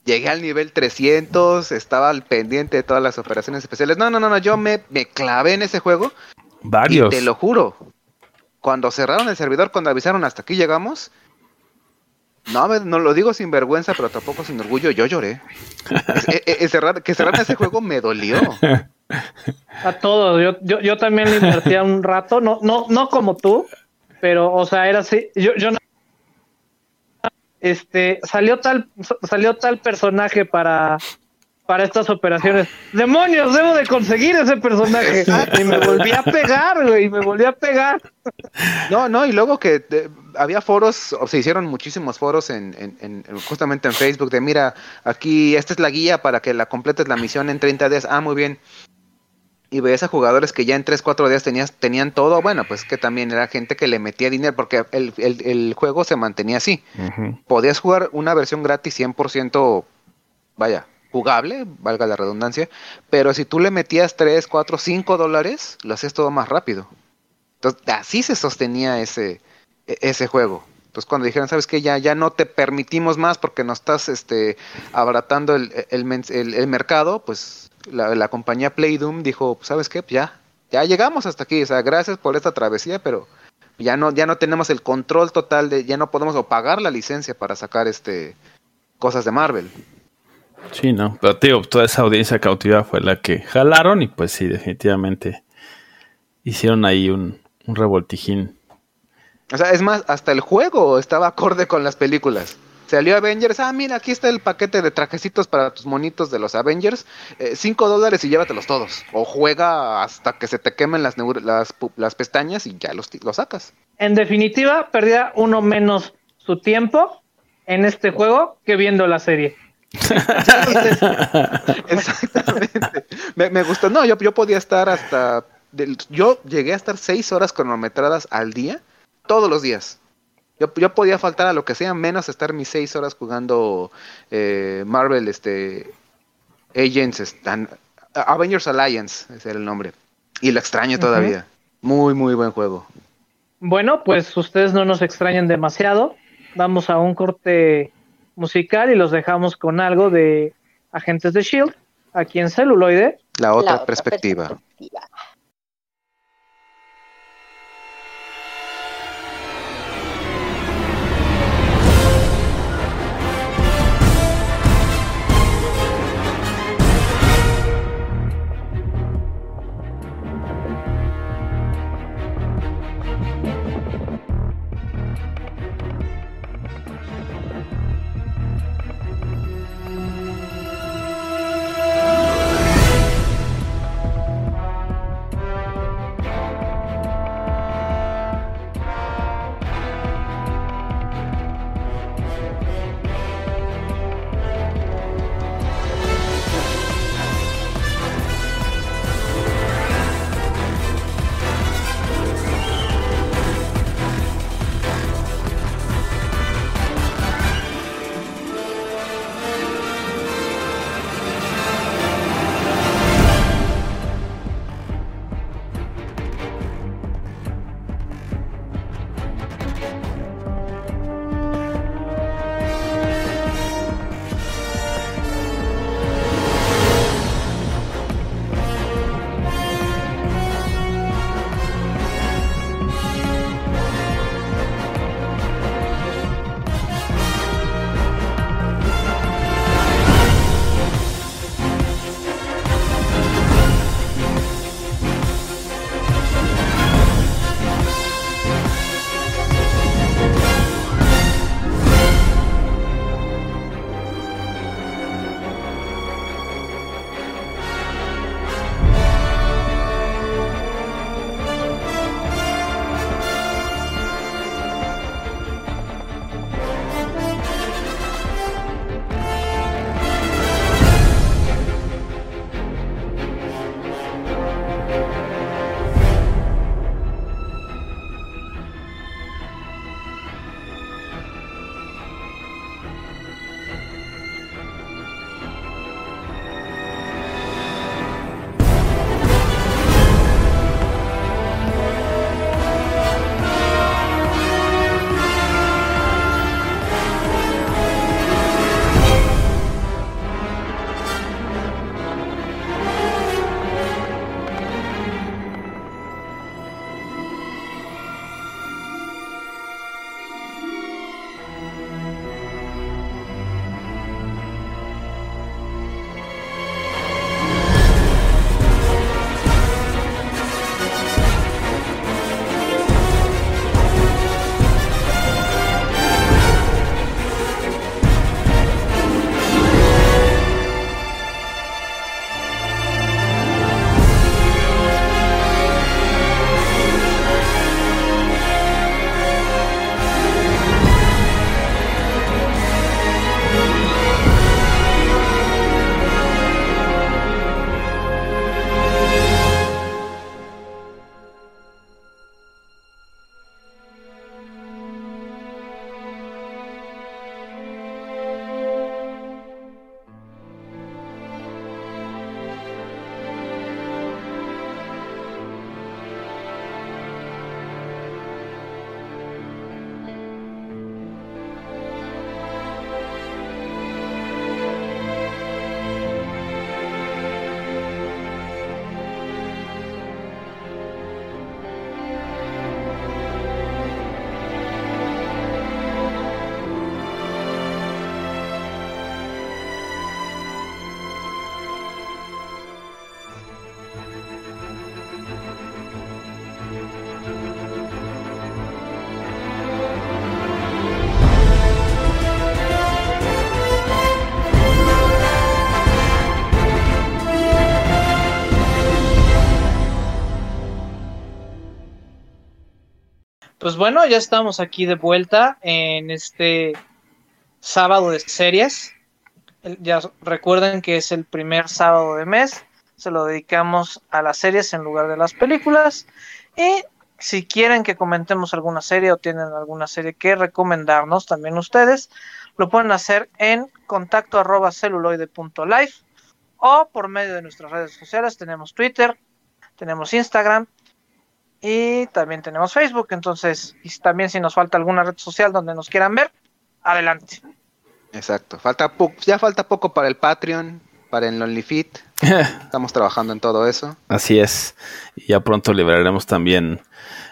Llegué al nivel 300, estaba al pendiente de todas las operaciones especiales. No, no, no, no, yo me, me clavé en ese juego Varios. y te lo juro. Cuando cerraron el servidor, cuando avisaron hasta aquí llegamos, no, no lo digo sin vergüenza, pero tampoco sin orgullo, yo lloré. Es- e- e- e- cerrar- que cerraran ese juego me dolió. A todos. Yo, yo, yo también le invertía un rato, no, no, no como tú, pero, o sea, era así. Yo, yo no- este, salió tal, salió tal personaje para, para estas operaciones. ¡Demonios! Debo de conseguir ese personaje. Y me volví a pegar, güey, me volví a pegar. No, no, y luego que eh, había foros, o se hicieron muchísimos foros en, en- en- en- justamente en Facebook de mira, aquí esta es la guía para que la completes la misión en 30 días. Ah, muy bien. y veías a jugadores que ya en 3, 4 días tenías, tenían todo, bueno, pues que también era gente que le metía dinero, porque el, el- el juego se mantenía así. Podías jugar una versión gratis 100%, vaya, jugable, valga la redundancia, pero si tú le metías 3, 4, 5 dólares, lo hacías todo más rápido. Entonces, así se sostenía ese, e- ese juego. Entonces, cuando dijeron, ¿sabes qué? Ya, ya no te permitimos más porque nos estás este, abaratando el, men- el- el mercado, pues la, la compañía Playdoom dijo, ¿sabes qué? Pues ya, ya llegamos hasta aquí. O sea, gracias por esta travesía, pero ya no, ya no tenemos el control total de, ya no podemos pagar la licencia para sacar este cosas de Marvel. Sí, ¿no? Pero tío, toda esa audiencia cautiva fue la que jalaron y pues sí, definitivamente hicieron ahí un, un revoltijín. O sea, es más, hasta el juego estaba acorde con las películas. Salió Avengers, ah, mira, aquí está el paquete de trajecitos para tus monitos de los Avengers, 5 dólares y llévatelos todos. O juega hasta que se te quemen las, las, las pestañas y ya los, los sacas. En definitiva, perdía uno menos su tiempo en este juego que viendo la serie. Exactamente. me, me gustó. No, yo, yo podía estar hasta. del- yo llegué a estar 6 horas cronometradas al día, todos los días. Yo, yo podía faltar a lo que sea, menos estar mis 6 horas jugando eh, Marvel este, Agents, están, Avengers Alliance, ese era el nombre. Y lo extraño todavía. Muy, muy buen juego. Bueno, pues ustedes no nos extrañan demasiado. Vamos a un corte musical y los dejamos con algo de Agentes de Shield aquí en celuloide. La otra, La otra perspectiva. perspectiva. Pues bueno, ya estamos aquí de vuelta en este sábado de series. Ya recuerden que es el primer sábado de mes. Se lo dedicamos a las series en lugar de las películas. Y si quieren que comentemos alguna serie o tienen alguna serie que recomendarnos también ustedes, lo pueden hacer en contacto arroba celuloide.life o por medio de nuestras redes sociales. Tenemos Twitter, tenemos Instagram y también tenemos Facebook. Entonces, y también si nos falta alguna red social donde nos quieran ver, adelante. Exacto. Falta ya falta poco para el Patreon, para el OnlyFit. Estamos trabajando en todo eso. Así es. Y ya pronto liberaremos también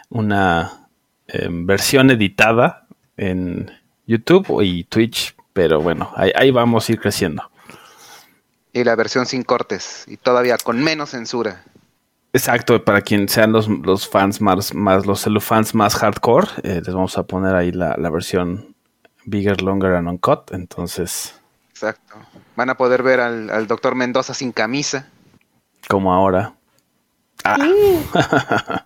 una em, versión editada en YouTube y Twitch. Pero bueno, ahí, ahí vamos a ir creciendo. Y la versión sin cortes. Y todavía con menos censura. Exacto, para quien sean los, los fans más, más los celufans más hardcore, eh, les vamos a poner ahí la, la versión bigger, longer and uncut. Entonces, Exacto. Van a poder ver al, al doctor Mendoza sin camisa. como ahora.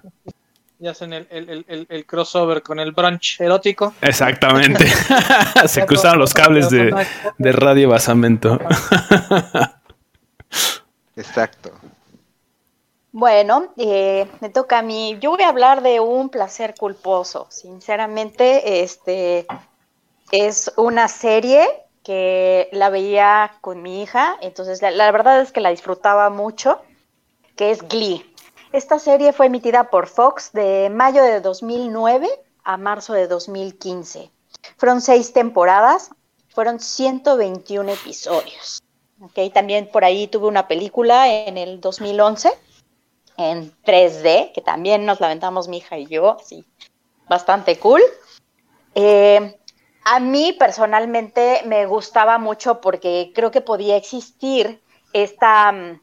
Y hacen el, el- el- el- el crossover con el brunch erótico. Exactamente. Se cruzaron los cables de, de radio basamento. Exacto. Bueno, eh, me toca a mí. Yo voy a hablar de un placer culposo. Sinceramente, este es una serie que la veía con mi hija, entonces la, la verdad es que la disfrutaba mucho, que es Glee. Esta serie fue emitida por Fox de mayo de 2009 a marzo de 2015. Fueron seis temporadas, fueron 121 episodios. Ok, También por ahí tuve una película en el 2011 en 3D, que también nos lamentamos mi hija y yo, sí, bastante cool. Eh, a mí personalmente me gustaba mucho porque creo que podía existir esta mm,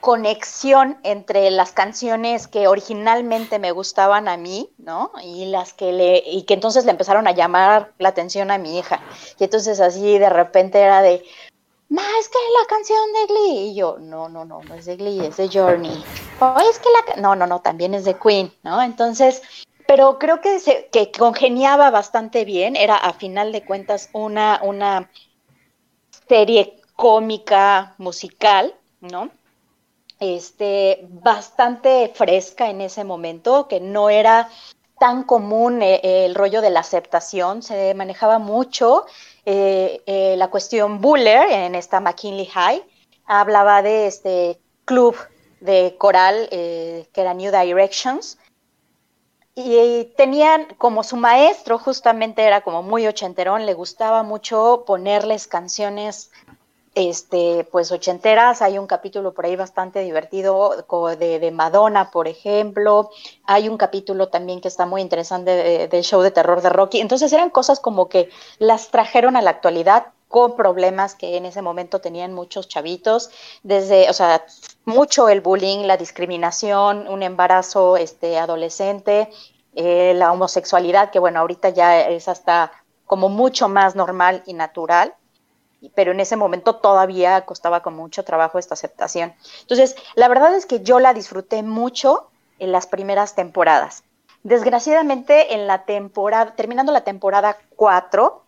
conexión entre las canciones que originalmente me gustaban a mí, ¿no? Y las que le y que entonces le empezaron a llamar la atención a mi hija. Y entonces así de repente era de Ma, es que la canción de Glee. Y yo, no, no, no, no es de Glee, es de Journey. O es que la. ca-". No, no, no, también es de Queen, ¿no? Entonces, pero creo que, se, que congeniaba bastante bien. Era a final de cuentas una, una serie cómica musical, ¿no? Este, bastante fresca en ese momento, que no era tan común eh, el rollo de la aceptación, se manejaba mucho eh, eh, la cuestión Buller en esta McKinley High, hablaba de este club de coral eh, que era New Directions, y tenían como su maestro justamente era como muy ochenterón, le gustaba mucho ponerles canciones este pues ochenteras, hay un capítulo por ahí bastante divertido de, de Madonna, por ejemplo, hay un capítulo también que está muy interesante de- del show de terror de Rocky, entonces eran cosas como que las trajeron a la actualidad con problemas que en ese momento tenían muchos chavitos, desde, o sea, mucho el bullying, la discriminación, un embarazo este, adolescente, eh, la homosexualidad, que bueno, ahorita ya es hasta como mucho más normal y natural, pero en ese momento todavía costaba con mucho trabajo esta aceptación. Entonces, la verdad es que yo la disfruté mucho en las primeras temporadas. Desgraciadamente, en la temporada, terminando la temporada 4,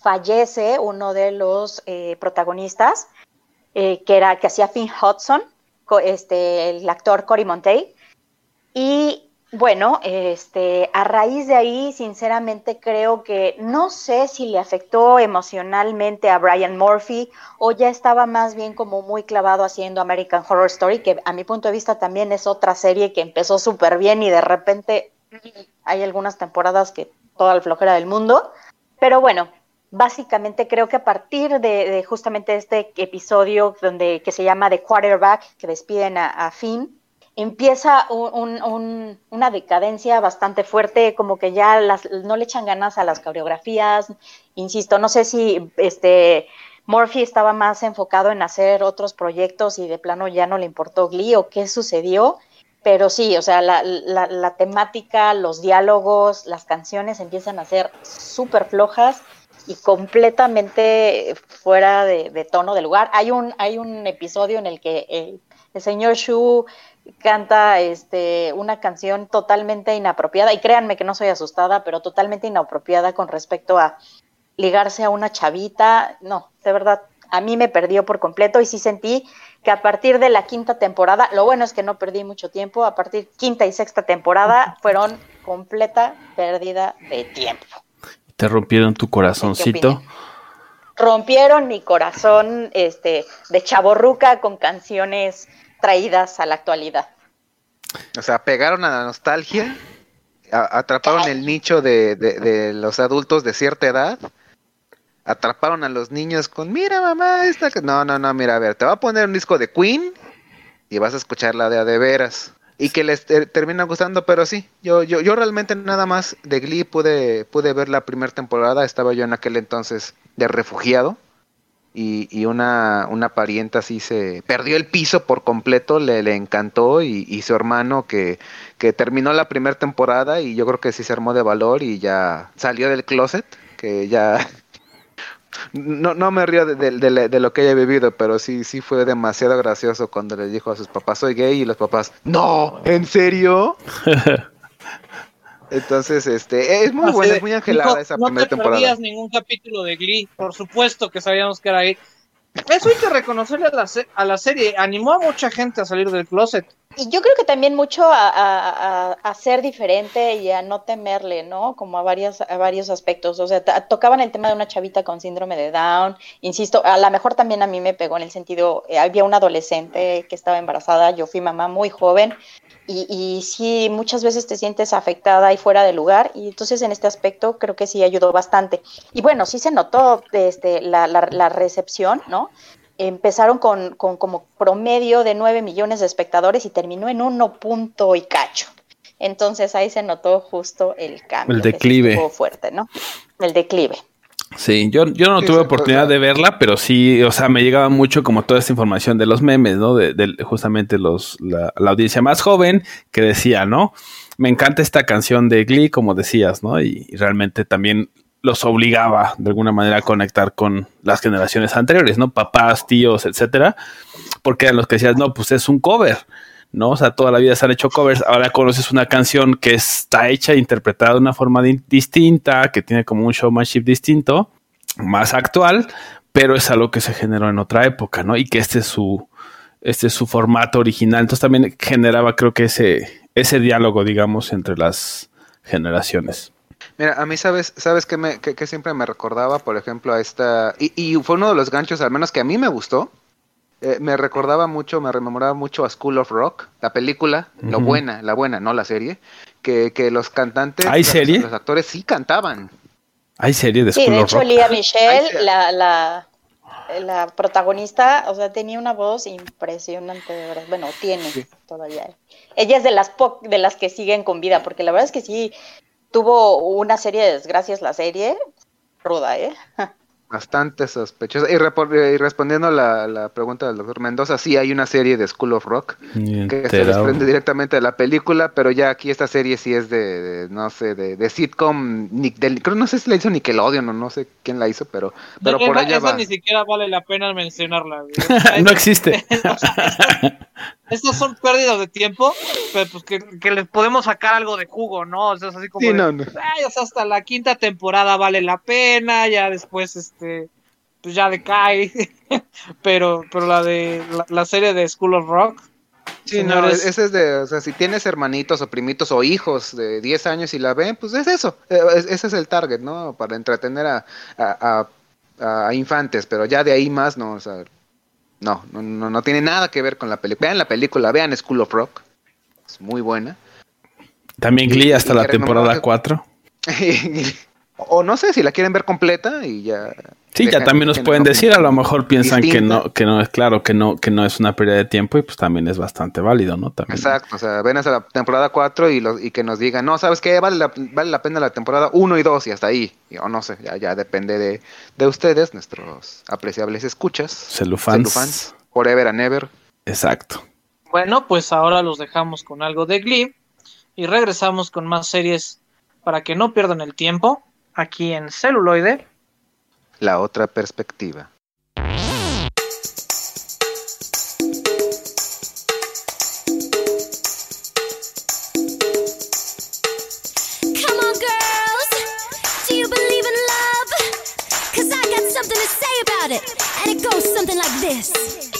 fallece uno de los eh, protagonistas, eh, que era que hacía Finn Hudson, este, el actor Cory Monteith. Y bueno, este, a raíz de ahí, sinceramente creo que no sé si le afectó emocionalmente a Brian Murphy o ya estaba más bien como muy clavado haciendo American Horror Story, que a mi punto de vista también es otra serie que empezó súper bien y de repente hay algunas temporadas que toda la flojera del mundo. Pero bueno, básicamente creo que a partir de, justamente este episodio donde que se llama The Quarterback, que despiden a Finn, empieza un- un- un- una decadencia bastante fuerte, como que ya las, no le echan ganas a las coreografías, insisto, no sé si este Murphy estaba más enfocado en hacer otros proyectos y de plano ya no le importó Glee o qué sucedió, pero sí, o sea, la, la- la temática, los diálogos, las canciones empiezan a ser súper flojas y completamente fuera de, tono de lugar. Hay un, hay un episodio en el que el señor Shu canta este, una canción totalmente inapropiada, y créanme que no soy asustada, pero totalmente inapropiada con respecto a ligarse a una chavita. No, de verdad, a mí me perdió por completo y sí sentí que a partir de la quinta temporada, lo bueno es que no perdí mucho tiempo, a partir quinta y sexta temporada fueron completa pérdida de tiempo. Te rompieron tu corazoncito. Rompieron mi corazón este, de chaborruca con canciones traídas a la actualidad. O sea, pegaron a la nostalgia, a- atraparon el nicho de, de- de los adultos de cierta edad, atraparon a los niños con, mira mamá, esta... ca-". No, no, no, mira, a ver, te va a poner un disco de Queen y vas a escuchar la de a de veras. Y que les ter- termina gustando, pero sí, yo, yo, yo realmente nada más de Glee pude, pude ver la primera temporada, estaba yo en aquel entonces de refugiado y, y una, una parienta así se perdió el piso por completo, le, le encantó y, y su hermano que, que terminó la primera temporada y yo creo que sí se armó de valor y ya salió del closet, que ya... No, no me río de, de- de- lo que haya vivido, pero sí, sí fue demasiado gracioso cuando le dijo a sus papás soy gay y los papás, no, ¿en serio? Entonces, este, es muy buena, es muy angelada "Hijo, esa no primera te temporada. perdías ningún capítulo de Glee, por supuesto que sabíamos que era ahí. Eso hay que reconocerle a la, a la serie, animó a mucha gente a salir del closet. Y yo creo que también mucho a, a- a- a ser diferente y a no temerle, ¿no? Como a, varias, a varios aspectos. O sea, tocaban el tema de una chavita con síndrome de Down. Insisto, a lo mejor también a mí me pegó en el sentido, eh, había una adolescente que estaba embarazada, yo fui mamá muy joven. Y, y sí, muchas veces te sientes afectada y fuera de lugar, y entonces en este aspecto creo que sí ayudó bastante. Y bueno, sí se notó este, la, la, la recepción, ¿no? empezaron con, con como promedio de 9 millones de espectadores y terminó en 1 punto y cacho. Entonces ahí se notó justo el cambio. El que declive. fuerte, ¿no? El declive. Sí, yo, yo no Sí, tuve oportunidad sea- de verla, pero sí, o sea, me llegaba mucho como toda esta información de los memes, ¿no? De, de justamente los, la, la audiencia más joven que decía, ¿no? Me encanta esta canción de Glee, como decías, ¿no? Y, y realmente también los obligaba de alguna manera a conectar con las generaciones anteriores, ¿no? Papás, tíos, etcétera, porque eran los que decías, no, pues es un cover, ¿no? O sea, toda la vida se han hecho covers, ahora conoces una canción que está hecha e interpretada de una forma di- distinta, que tiene como un showmanship distinto, más actual, pero es algo que se generó en otra época, ¿no? Y que este es su, este es su formato original. Entonces también generaba, creo que ese, ese diálogo, digamos, entre las generaciones. Mira, a mí sabes, sabes que, me, que siempre me recordaba, por ejemplo, a esta, y, y fue uno de los ganchos, al menos que a mí me gustó, eh, me recordaba mucho, me rememoraba mucho a School of Rock, la película, la buena, la buena, no la serie, que, que los cantantes, ¿Hay los- serie? los actores sí cantaban. Hay serie de Sí, School de of hecho, Rock. Lía Michelle, la, la, la protagonista, o sea, tenía una voz impresionante, de verdad. Bueno, tiene Sí. todavía. Ella es de las po- de las que siguen con vida, porque la verdad es que sí tuvo una serie de desgracias la serie, ruda, ¿eh? Bastante sospechosa. Y, repor- y respondiendo a la, la pregunta del doctor Mendoza, sí hay una serie de School of Rock que se desprende directamente de la película, pero ya aquí esta serie sí es de, de, no sé, de, de sitcom, ni- del- creo no sé si la hizo Nickelodeon o no sé quién la hizo, pero, pero por esa, allá esa va. ni siquiera vale la pena mencionarla. no existe. O sea, estas, estas son pérdidas de tiempo, pero pues que, que les podemos sacar algo de jugo, ¿no? O sea, es así como Sí, de, no, no. "Ay, o sea, hasta la quinta temporada vale la pena, ya después, este, pues ya decae. pero, pero la de la, la serie de School of Rock, Sí, no, señores, ese es de, o sea, si tienes hermanitos o primitos o hijos de 10 años y la ven, pues es eso, eh, es- ese es el target, ¿no? Para entretener a, a, a- a infantes, pero ya de ahí más, no, o sea, no, no, no, no tiene nada que ver con la película. Vean la película, vean School of Rock, es muy buena. También Glee hasta Y- la temporada rememoraba- 4. o no sé si la quieren ver completa y ya. Sí, ya también nos pueden decir, a lo mejor piensan que no, que no es claro, que no, que no es una pérdida de tiempo y pues también es bastante válido, ¿no? También. Exacto, o sea, ven hasta la temporada 4 y, los, y que nos digan, no, ¿sabes qué? Vale la, vale la pena la temporada 1 y 2 y hasta ahí. O no sé, ya, ya depende de, de ustedes, nuestros apreciables escuchas. Celufans. Celufans, Forever and Ever. Exacto. Bueno, pues ahora los dejamos con algo de Glee y regresamos con más series para que no pierdan el tiempo aquí en celuloide la otra perspectiva. something like this.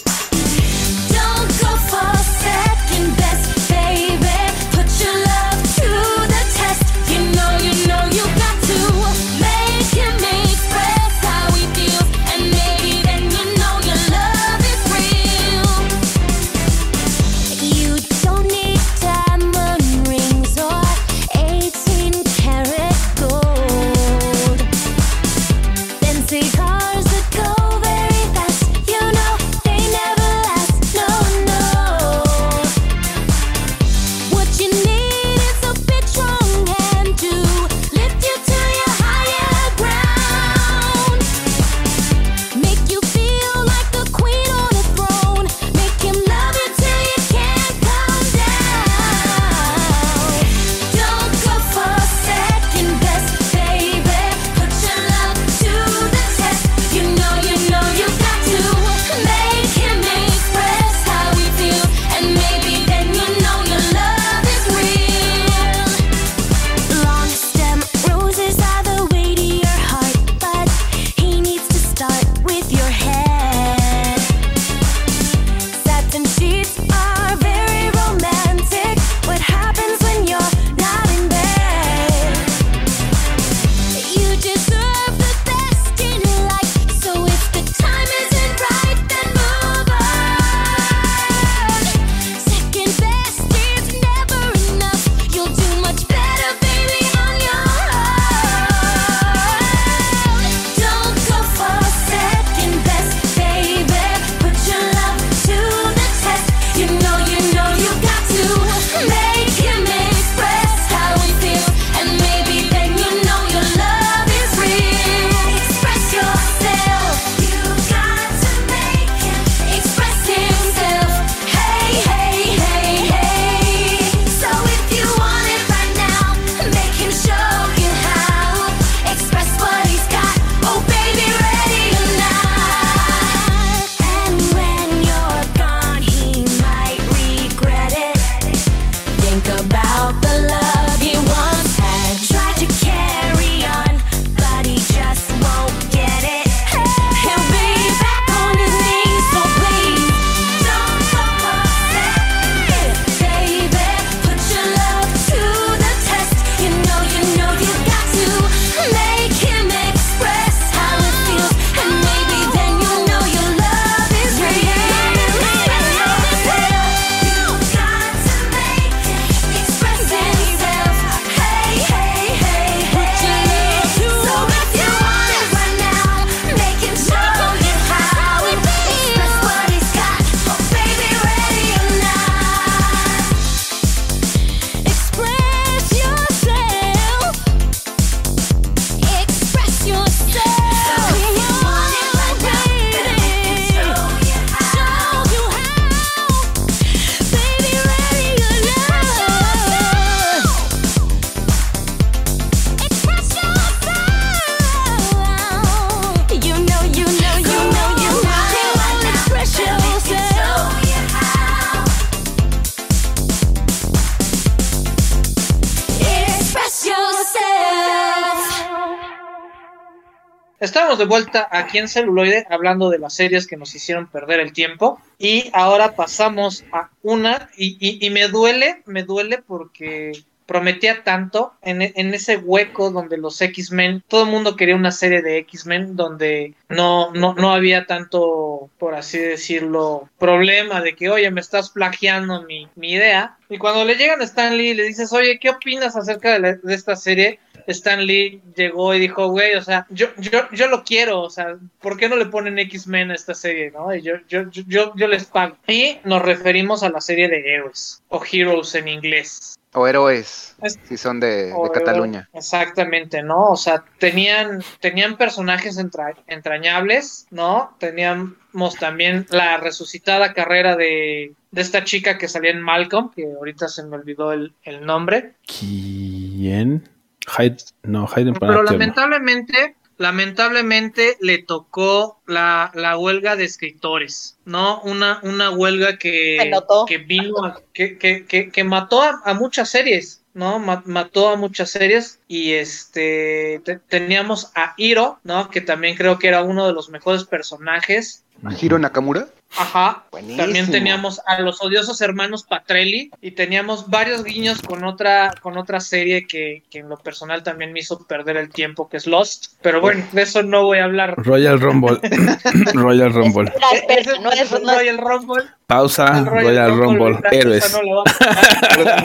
Estamos de vuelta aquí en celuloide hablando de las series que nos hicieron perder el tiempo y ahora pasamos a una y, me duele, me duele porque prometía tanto en, en ese hueco donde los X-Men, todo el mundo quería una serie de X-Men donde no, no, no había tanto, por así decirlo, problema de que, oye, me estás plagiando mi, mi idea. Y cuando le llegan a Stan Lee y le dices, oye, ¿qué opinas acerca de, la- de esta serie? Stan Lee llegó y dijo, güey, o sea, yo, yo, yo lo quiero, o sea, ¿por qué no le ponen X-Men a esta serie, no? Y yo, yo, yo, yo, yo les pago. Y nos referimos a la serie de héroes, o Heroes en inglés. O héroes, Es- si son de, de Cataluña. Exactamente, ¿no? O sea, tenían, tenían personajes entra- entrañables, ¿no? Teníamos también la resucitada carrera de, de esta chica que salía en Malcolm, que ahorita se me olvidó el, el nombre. ¿Quién? Hyde, no, Hayden Pero lamentablemente, lamentablemente le tocó la, la huelga de escritores, ¿no? Una, una huelga que, que vino, a- que, que, que, que mató a, a muchas series, ¿no? Ma- mató a muchas series y este te- teníamos a Hiro, ¿no? Que también creo que era uno de los mejores personajes. Hiro Nakamura. Ajá. Buenísimo. También teníamos a los odiosos hermanos Patrelli y teníamos varios guiños con otra, con otra serie que, que en lo personal también me hizo perder el tiempo, que es Lost. Pero bueno, de eso no voy a hablar. Royal Rumble. Royal Rumble. No es, el no es- Royal Rumble. Pausa. Royal, Rumble. Héroes. No.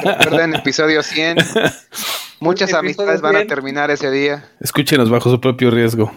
Recuerden, episodio 100. Muchas amistades van a 100. terminar ese día. Escúchenos bajo su propio riesgo.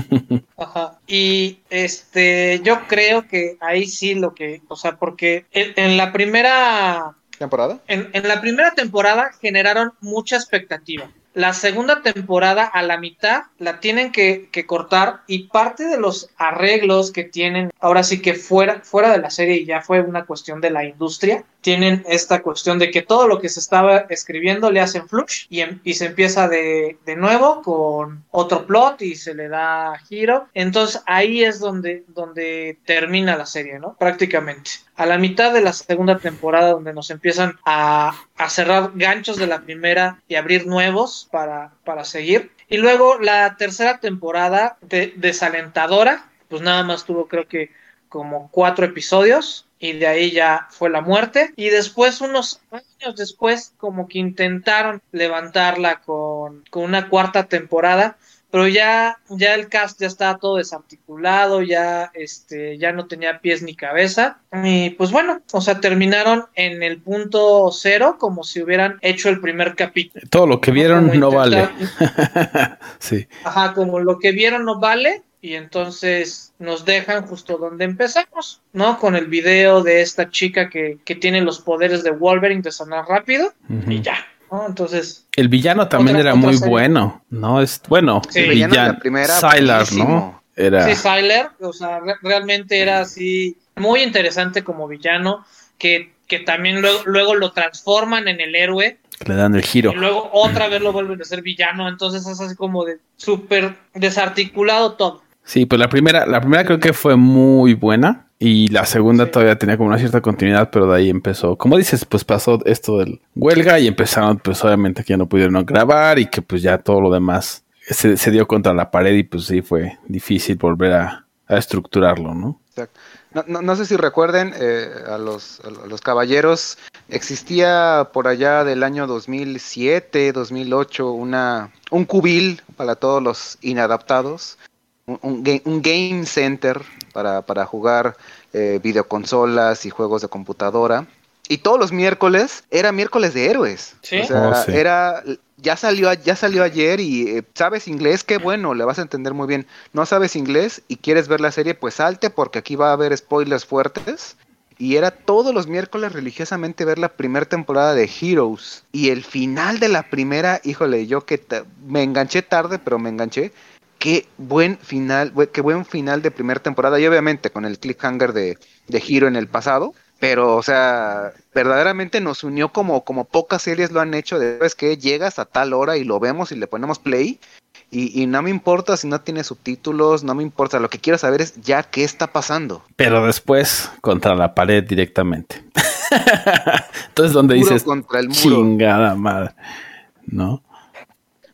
Ajá. Y este, yo creo que ahí sí lo que, o sea, porque en, en la primera ¿Temporada? En, en la primera temporada generaron mucha expectativa. La segunda temporada, a la mitad, la tienen que, que cortar y parte de los arreglos que tienen, ahora sí que fuera, fuera de la serie y ya fue una cuestión de la industria, tienen esta cuestión de que todo lo que se estaba escribiendo le hacen flush y, em- y se empieza de, de nuevo con otro plot y se le da giro. Entonces ahí es donde, donde termina la serie, ¿no? Prácticamente. A la mitad de la segunda temporada donde nos empiezan a, a cerrar ganchos de la primera y abrir nuevos para, para seguir. Y luego la tercera temporada de, desalentadora, pues nada más tuvo creo que como cuatro episodios y de ahí ya fue la muerte. Y después, unos años después, como que intentaron levantarla con, con una cuarta temporada, pero ya, ya el cast ya estaba todo desarticulado, ya, este, ya no tenía pies ni cabeza. Y pues bueno, o sea, terminaron en el punto cero, como si hubieran hecho el primer capítulo. Todo lo que vieron no vale. sí. Ajá, como lo que vieron no vale. Y entonces nos dejan justo donde empezamos, ¿no? Con el video de esta chica que, que tiene los poderes de Wolverine de sanar rápido y ya, ¿no? Entonces, El villano también Otra- era otra muy serie. bueno, ¿no? Es bueno. Sí, el villano de villano, la primera, Sylar, buenísimo. ¿no? Era sí, Sylar, o sea, re- realmente era así muy interesante como villano, que, que también luego, luego lo transforman en el héroe le dan el giro. y luego otra vez lo vuelven a ser villano, entonces es así como de súper desarticulado todo. Sí, pues la primera, la primera creo que fue muy buena y la segunda Sí. todavía tenía como una cierta continuidad, pero de ahí empezó, como dices, pues pasó esto del huelga y empezaron, pues obviamente que ya no pudieron grabar y que pues ya todo lo demás se, se dio contra la pared y pues sí fue difícil volver a, a estructurarlo, ¿no? Exacto. No, no, no sé si recuerden eh, a, los, a los caballeros, existía por allá del año 2007, 2008, una, un cubil para todos los inadaptados, un, un ga- un game center para, para jugar eh, videoconsolas y juegos de computadora. Y todos los miércoles era miércoles de héroes. Sí. O sea, Oh, sí. era ya salió ya salió ayer y eh, sabes inglés, qué bueno, le vas a entender muy bien. No sabes inglés y quieres ver la serie, pues salte porque aquí va a haber spoilers fuertes. Y era todos los miércoles religiosamente ver la primera temporada de Heroes. Y el final de la primera, híjole, yo que me enganché tarde, pero me enganché. Qué buen final, qué buen final de primera temporada. Y obviamente con el cliffhanger de, de Hero en el pasado. Pero, o sea, verdaderamente nos unió como, como pocas series lo han hecho. De es que llegas a tal hora y lo vemos y le ponemos play. Y, y no me importa si no tiene subtítulos, no me importa. Lo que quiero saber es ya qué está pasando. Pero después contra la pared directamente. Entonces donde dices contra el muro. chingada madre, ¿no?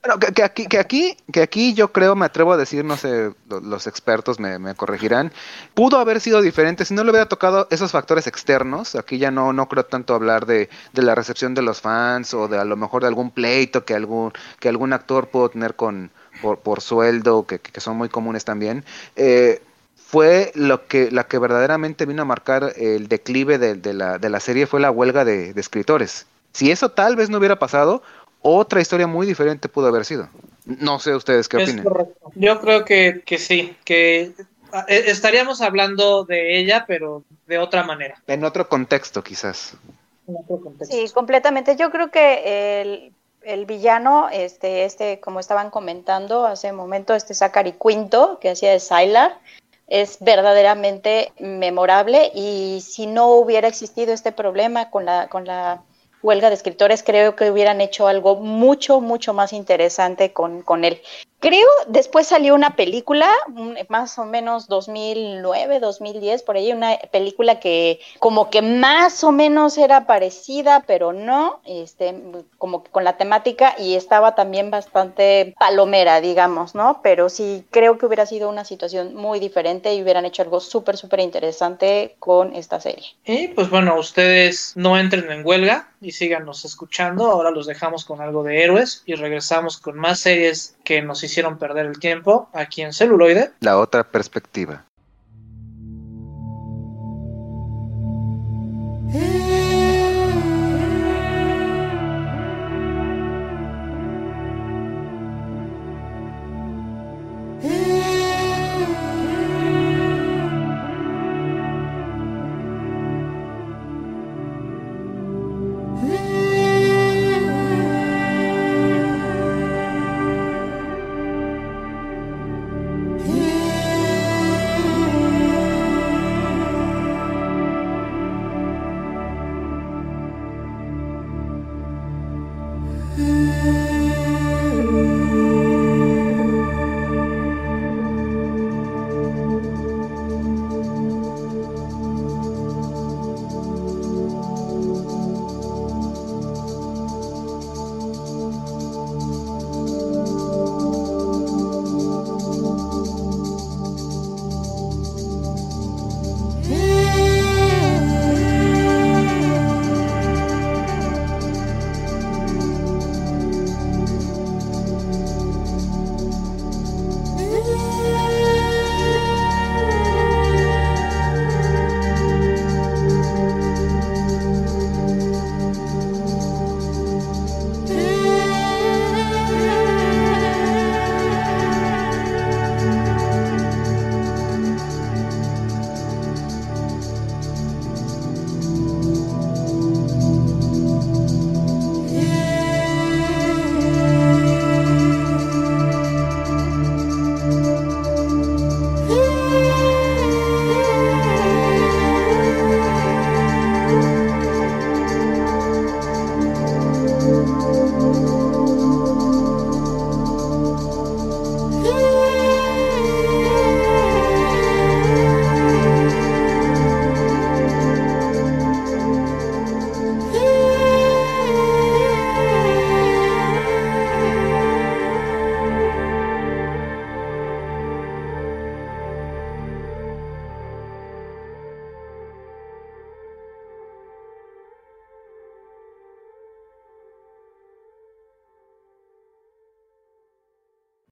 Bueno, que, aquí, que aquí, que aquí yo creo, me atrevo a decir, no sé, lo- los expertos me, me corregirán, pudo haber sido diferente si no le hubiera tocado esos factores externos. Aquí ya no, no creo tanto hablar de, de la recepción de los fans o de a lo mejor de algún pleito que algún, que algún actor pudo tener con por, por sueldo, que, que son muy comunes también. Eh, fue lo que la que verdaderamente vino a marcar el declive de, de la, de la serie fue la huelga de, de escritores. Si eso tal vez no hubiera pasado, otra historia muy diferente pudo haber sido. No sé ustedes qué Es opinen. correcto. Yo creo que, que sí, que ah, eh, estaríamos hablando de ella, pero de otra manera. En otro contexto, quizás. en otro contexto. Sí, completamente. Yo creo que el, el villano, este, este, como estaban comentando hace un momento, este Zachary Quinto, que hacía de Sylar, es verdaderamente memorable y si no hubiera existido este problema con la, con la huelga de escritores, creo que hubieran hecho algo mucho, mucho más interesante con, con él. Creo, después salió una película, más o menos 2009, 2010, por ahí, una película que como que más o menos era parecida, pero no, este, como que con la temática y estaba también bastante palomera, digamos, ¿no? Pero sí, creo que hubiera sido una situación muy diferente y hubieran hecho algo súper, súper interesante con esta serie. Y pues bueno, ustedes no entren en huelga y síganos escuchando. Ahora los dejamos con algo de héroes y regresamos con más series que nos hicieron perder el tiempo aquí en celuloide. La otra perspectiva.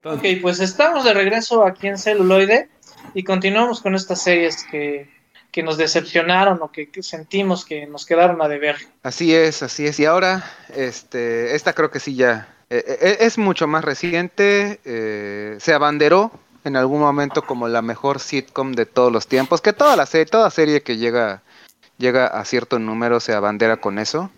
Ok, pues estamos de regreso aquí en celuloide y continuamos con estas series que, que nos decepcionaron o que, que sentimos que nos quedaron a deber. Así es, así es. Y ahora, este, esta creo que sí ya eh, eh, es mucho más reciente. eh, se abanderó en algún momento como la mejor sitcom de todos los tiempos. Que toda la serie, toda serie que llega, llega a cierto número se abandera con eso.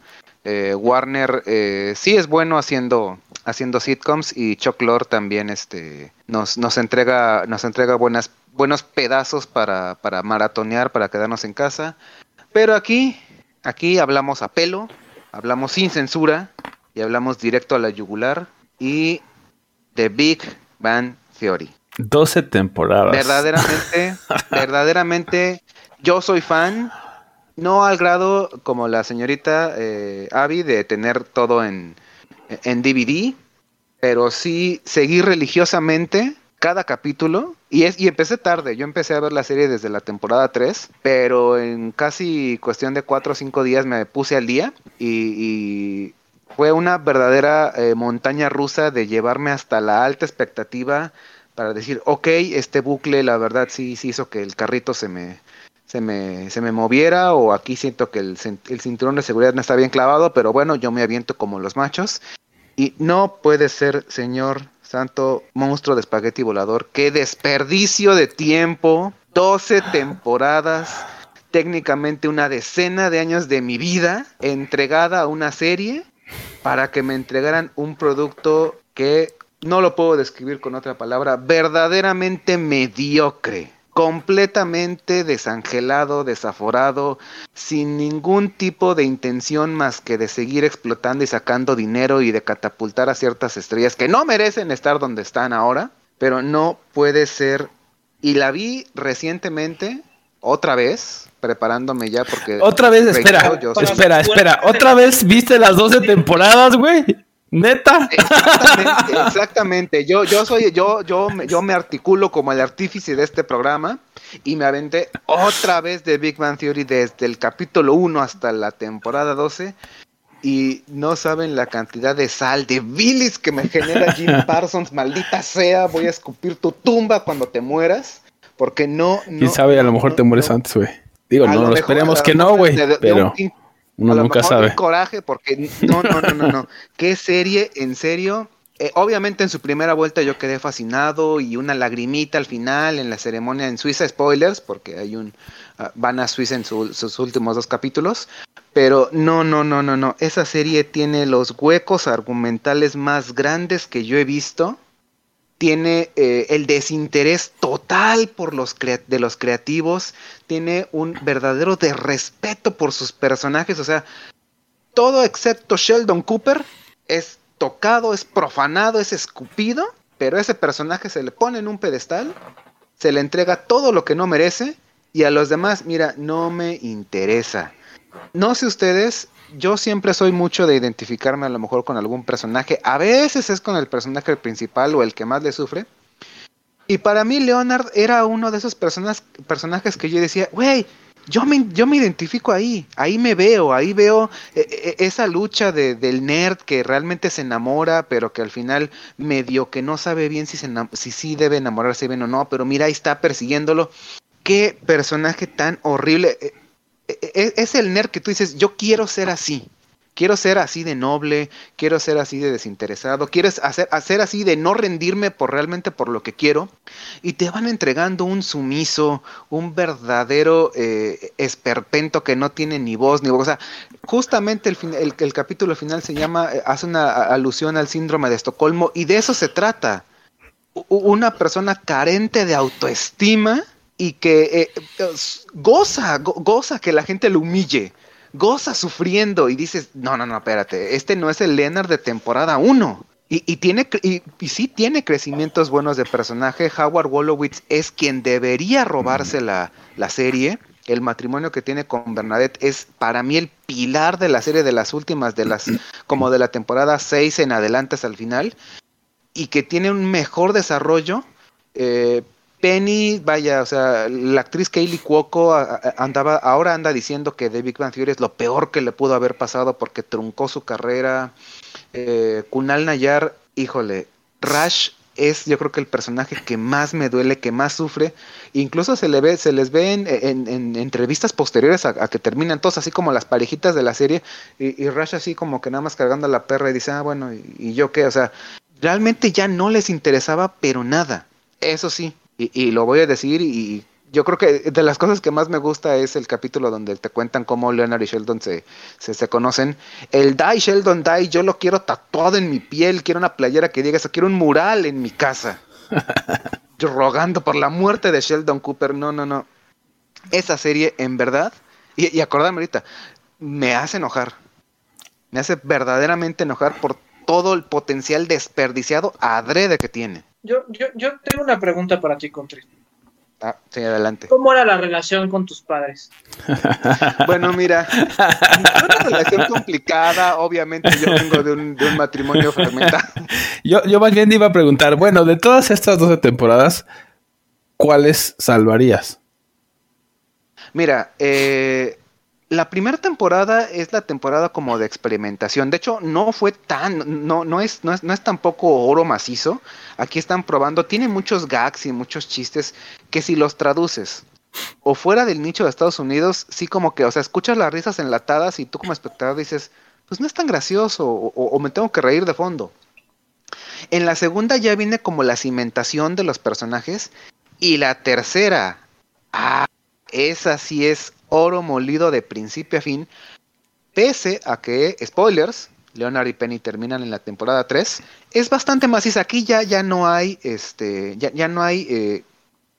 Eh, Warner eh, sí es bueno haciendo haciendo sitcoms y Chuck Lorre también este nos, nos entrega nos entrega buenas buenos pedazos para, para maratonear para quedarnos en casa pero aquí aquí hablamos a pelo hablamos sin censura y hablamos directo a la yugular y The Big Bang Theory 12 temporadas. verdaderamente verdaderamente yo soy fan no al grado como la señorita eh, Abby de tener todo en, en DVD, pero sí seguí religiosamente cada capítulo. Y es y empecé tarde, yo empecé a ver la serie desde la temporada 3, pero en casi cuestión de 4 o 5 días me puse al día y, y fue una verdadera eh, montaña rusa de llevarme hasta la alta expectativa para decir, ok, este bucle la verdad sí, sí hizo que el carrito se me, se me, se me moviera o aquí siento que el, el cinturón de seguridad no está bien clavado, pero bueno, yo me aviento como los machos. Y no puede ser, señor santo monstruo de espagueti volador, qué desperdicio de tiempo, 12 temporadas, técnicamente una decena de años de mi vida entregada a una serie para que me entregaran un producto que no lo puedo describir con otra palabra, verdaderamente mediocre, completamente desangelado, desaforado, sin ningún tipo de intención más que de seguir explotando y sacando dinero y de catapultar a ciertas estrellas que no merecen estar donde están ahora, pero no puede ser. Y la vi recientemente, otra vez, preparándome ya porque... Otra vez, espera, espera, espera. ¿Otra vez viste las 12 temporadas, güey? ¿Neta? Exactamente, exactamente. Yo, yo soy, yo, yo, me- yo me articulo como el artífice de este programa y me aventé otra vez de Big Bang Theory desde el capítulo 1 hasta la temporada 12 y no saben la cantidad de sal, de bilis que me genera Jim Parsons, maldita sea, voy a escupir tu tumba cuando te mueras, porque no, no ¿Quién sabe? A lo mejor no, te mueres no. antes, güey. Digo, no, lo esperemos que no, güey. Pero un- uno a lo nunca mejor sabe. coraje porque no, no, no, no, no. Qué serie, en serio. Eh, obviamente en su primera vuelta yo quedé fascinado y una lagrimita al final en la ceremonia en Suiza, spoilers, porque hay un ah, van a Suiza en su- sus últimos dos capítulos, pero no, no, no, no, no. Esa serie tiene los huecos argumentales más grandes que yo he visto. Tiene eh, el desinterés total por los de los creativos. Tiene un verdadero desrespeto por sus personajes. O sea, todo excepto Sheldon Cooper es tocado, es profanado, es escupido. Pero ese personaje se le pone en un pedestal, se le entrega todo lo que no merece. Y a los demás, mira, no me interesa. No sé ustedes, yo siempre soy mucho de identificarme a lo mejor con algún personaje. A veces es con el personaje principal o el que más le sufre. Y para mí Leonard era uno de esos personajes que yo decía, güey, yo me, yo me identifico ahí, ahí me veo, ahí veo eh, eh, esa lucha de, del nerd que realmente se enamora, pero que al final medio que no sabe bien si, se si sí debe enamorarse bien o no, pero mira, ahí está persiguiéndolo. Qué personaje tan horrible. Eh, eh, es el nerd que tú dices, yo quiero ser así. Quiero ser así de noble, quiero ser así de desinteresado, quiero hacer, así de no rendirme por realmente por lo que quiero. Y te van entregando un sumiso, un verdadero eh, esperpento que no tiene ni voz ni voz. O sea, justamente el, el, capítulo final se llama, eh, hace una alusión al síndrome de Estocolmo y de eso se trata. Una persona carente de autoestima y que eh, eh, goza, go- goza que la gente lo humille, goza sufriendo y dices, no, no, no, espérate, este no es el Leonard de temporada 1. Y, y tiene y sí tiene crecimientos buenos de personaje. Howard Wolowitz es quien debería robarse la, la serie. El matrimonio que tiene con Bernadette es para mí el pilar de la serie de las últimas, de las, como de la temporada 6 en adelante hasta el final. Y que tiene un mejor desarrollo. Eh, Penny, vaya, o sea, la actriz Kaylee Cuoco andaba, ahora anda diciendo que The Big Bang es lo peor que le pudo haber pasado porque truncó su carrera. Eh, Kunal Nayar, híjole, Rash es yo creo que el personaje que más me duele, que más sufre. Incluso se le ve, se les ve en, en- en entrevistas posteriores a, que terminan todos así como las parejitas de la serie y, y Rash así como que nada más cargando a la perra y dice, ah, bueno, ¿y, y yo qué? O sea, realmente ya no les interesaba, pero nada. Eso sí, y, y lo voy a decir y yo creo que de las cosas que más me gusta es el capítulo donde te cuentan cómo Leonard y Sheldon se, se, se conocen. El Die Sheldon Die, yo lo quiero tatuado en mi piel, quiero una playera que diga eso, quiero un mural en mi casa. Yo rogando por la muerte de Sheldon Cooper, no, no, no. Esa serie, en verdad, y, y acordarme ahorita, me hace enojar. Me hace verdaderamente enojar por todo el potencial desperdiciado adrede que tiene. Yo, yo, yo tengo una pregunta para ti, Contri. Ah, sí, adelante. ¿Cómo era la relación con tus padres? Bueno, mira, una relación complicada. Obviamente, yo vengo de un, de un matrimonio fragmentado. Yo, yo más bien iba a preguntar, bueno, de todas estas 12 temporadas, ¿cuáles salvarías? Mira, eh, la primera temporada es la temporada como de experimentación. De hecho, no fue tan, no, no es, no es, no es tampoco oro macizo. Aquí están probando, tiene muchos gags y muchos chistes que si los traduces o fuera del nicho de Estados Unidos, sí como que, o sea, escuchas las risas enlatadas y tú como espectador dices, pues no es tan gracioso o, o- me tengo que reír de fondo. En la segunda ya viene como la cimentación de los personajes y la tercera, ah, esa sí es oro molido de principio a fin, pese a que, spoilers, Leonard y Penny terminan en la temporada 3, es bastante maciza. Aquí ya, ya no hay, este, ya, ya no hay eh,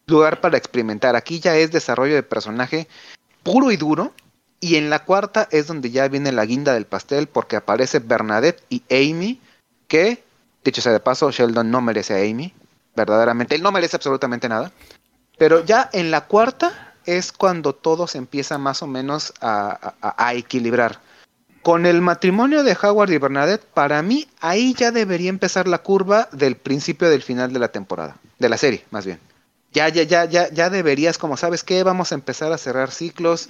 lugar para experimentar. Aquí ya es desarrollo de personaje puro y duro. Y en la cuarta es donde ya viene la guinda del pastel porque aparece Bernadette y Amy, que, dicho sea de paso, Sheldon no merece a Amy, verdaderamente, él no merece absolutamente nada. Pero ya en la cuarta es cuando todo se empieza más o menos a, equilibrar. Con el matrimonio de Howard y Bernadette, para mí ahí ya debería empezar la curva del principio del final de la temporada, de la serie, más bien. Ya, ya, ya, ya, ya deberías, como sabes qué, vamos a empezar a cerrar ciclos.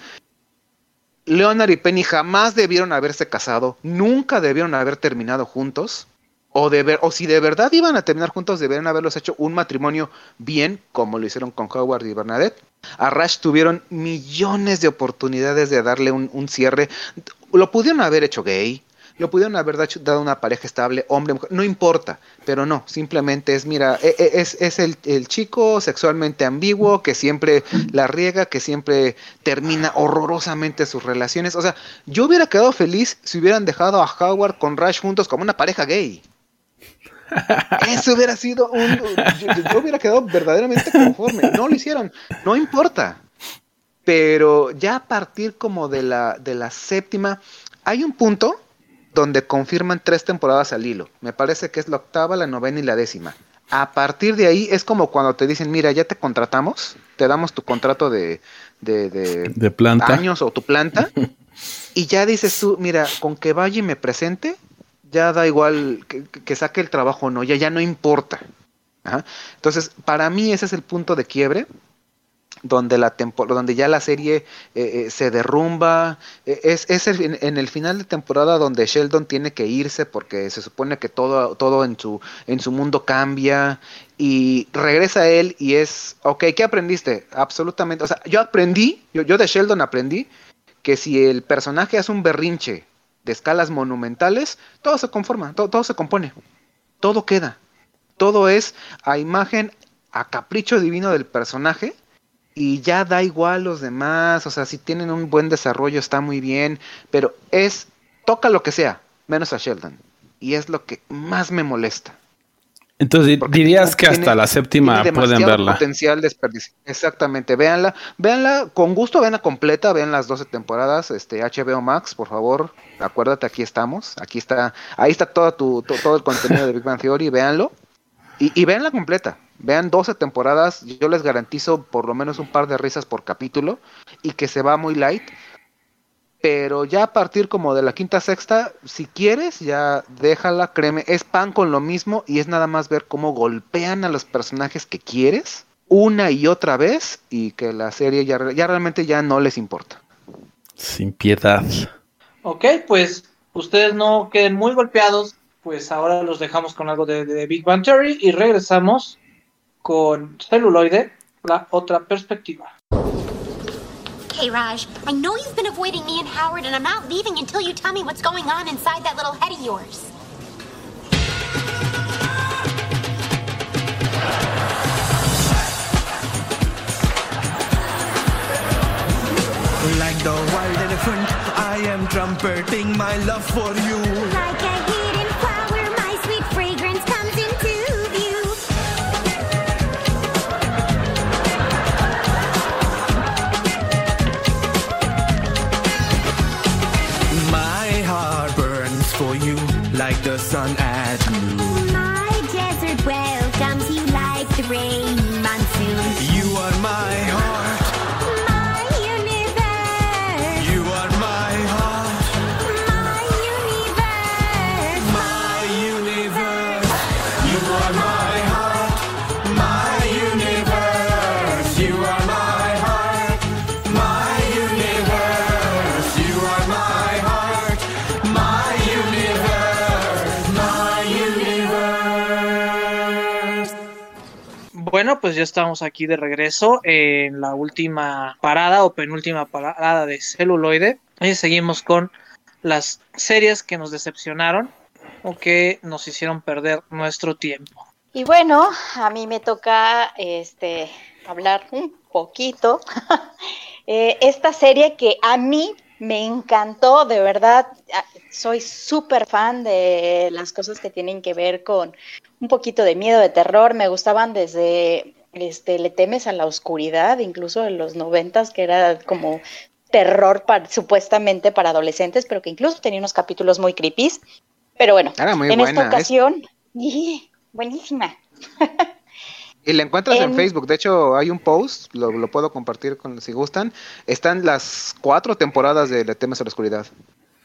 Leonard y Penny jamás debieron haberse casado, nunca debieron haber terminado juntos. O, o si de verdad iban a terminar juntos, debieron haberlos hecho un matrimonio bien, como lo hicieron con Howard y Bernadette. A Rush tuvieron millones de oportunidades de darle un, cierre. Lo pudieron haber hecho gay, lo pudieron haber dado una pareja estable, hombre, mujer, no importa, pero no, simplemente es, mira, e- e- es, es el, el chico sexualmente ambiguo que siempre la riega, que siempre termina horrorosamente sus relaciones. O sea, yo hubiera quedado feliz si hubieran dejado a Howard con Rush juntos como una pareja gay. Eso hubiera sido un... Yo, yo hubiera quedado verdaderamente conforme. No lo hicieron. No importa. Pero ya a partir como de la, de la séptima, hay un punto donde confirman tres temporadas al hilo. Me parece que es la octava, la novena y la décima. A partir de ahí es como cuando te dicen, mira, ya te contratamos, te damos tu contrato de, de, de De planta. años o tu planta, y ya dices tú, mira, con que vaya y me presente, ya da igual que, que saque el trabajo o no, ya, ya no importa. Entonces, para mí ese es el punto de quiebre, donde, la tempo- donde ya la serie eh, eh, se derrumba. Eh, es es el- en, en el final de temporada donde Sheldon tiene que irse porque se supone que todo, todo en, su, en su mundo cambia y regresa él y es, ok, ¿qué aprendiste? Absolutamente, o sea, yo aprendí, yo, yo de Sheldon aprendí que si el personaje hace un berrinche de escalas monumentales, todo se conforma, todo, todo se compone, todo queda, todo es a imagen, a capricho divino del personaje y ya da igual los demás, o sea, si tienen un buen desarrollo está muy bien, pero es, toca lo que sea, menos a Sheldon, y es lo que más me molesta. Entonces Porque dirías que tiene- hasta la séptima pueden verla. potencial desperdicio. Exactamente, véanla, véanla con gusto, véanla completa, vean las 12 temporadas, este HBO Max, por favor, acuérdate, aquí estamos, aquí está, ahí está todo tu, to- todo el contenido de Big Bang Theory, véanlo y, y véanla completa. Vean 12 temporadas, yo les garantizo por lo menos un par de risas por capítulo y que se va muy light. Pero ya a partir como de la quinta sexta, si quieres, ya déjala, créeme, es pan con lo mismo y es nada más ver cómo golpean a los personajes que quieres una y otra vez y que la serie ya, re- ya realmente ya no les importa. Sin piedad. Ok, pues ustedes no queden muy golpeados, pues ahora los dejamos con algo de, de Big Bang Theory y regresamos con celuloide, la otra perspectiva. Hey, Raj, I know you've been avoiding me and Howard, and I'm not leaving until you tell me what's going on inside that little head of yours. Like the wild elephant, I am trumpeting my love for you. Like Bueno, pues ya estamos aquí de regreso en la última parada o penúltima parada de celuloide. Y seguimos con las series que nos decepcionaron o que nos hicieron perder nuestro tiempo. Y bueno, a mí me toca este hablar un poquito. Eh, esta serie que a mí me encantó, de verdad, soy súper fan de las cosas que tienen que ver con un poquito de miedo, de terror. Me gustaban desde este, Le temes a la oscuridad, incluso en los noventas, que era como terror para- supuestamente para adolescentes, pero que incluso tenía unos capítulos muy creepy. Pero bueno, Era muy en buena, esta es- ocasión, ¡y! buenísima. Y la encuentras en, En- Facebook. De hecho, hay un post, lo, lo puedo compartir con si gustan. Están las cuatro temporadas de Le temes a la oscuridad.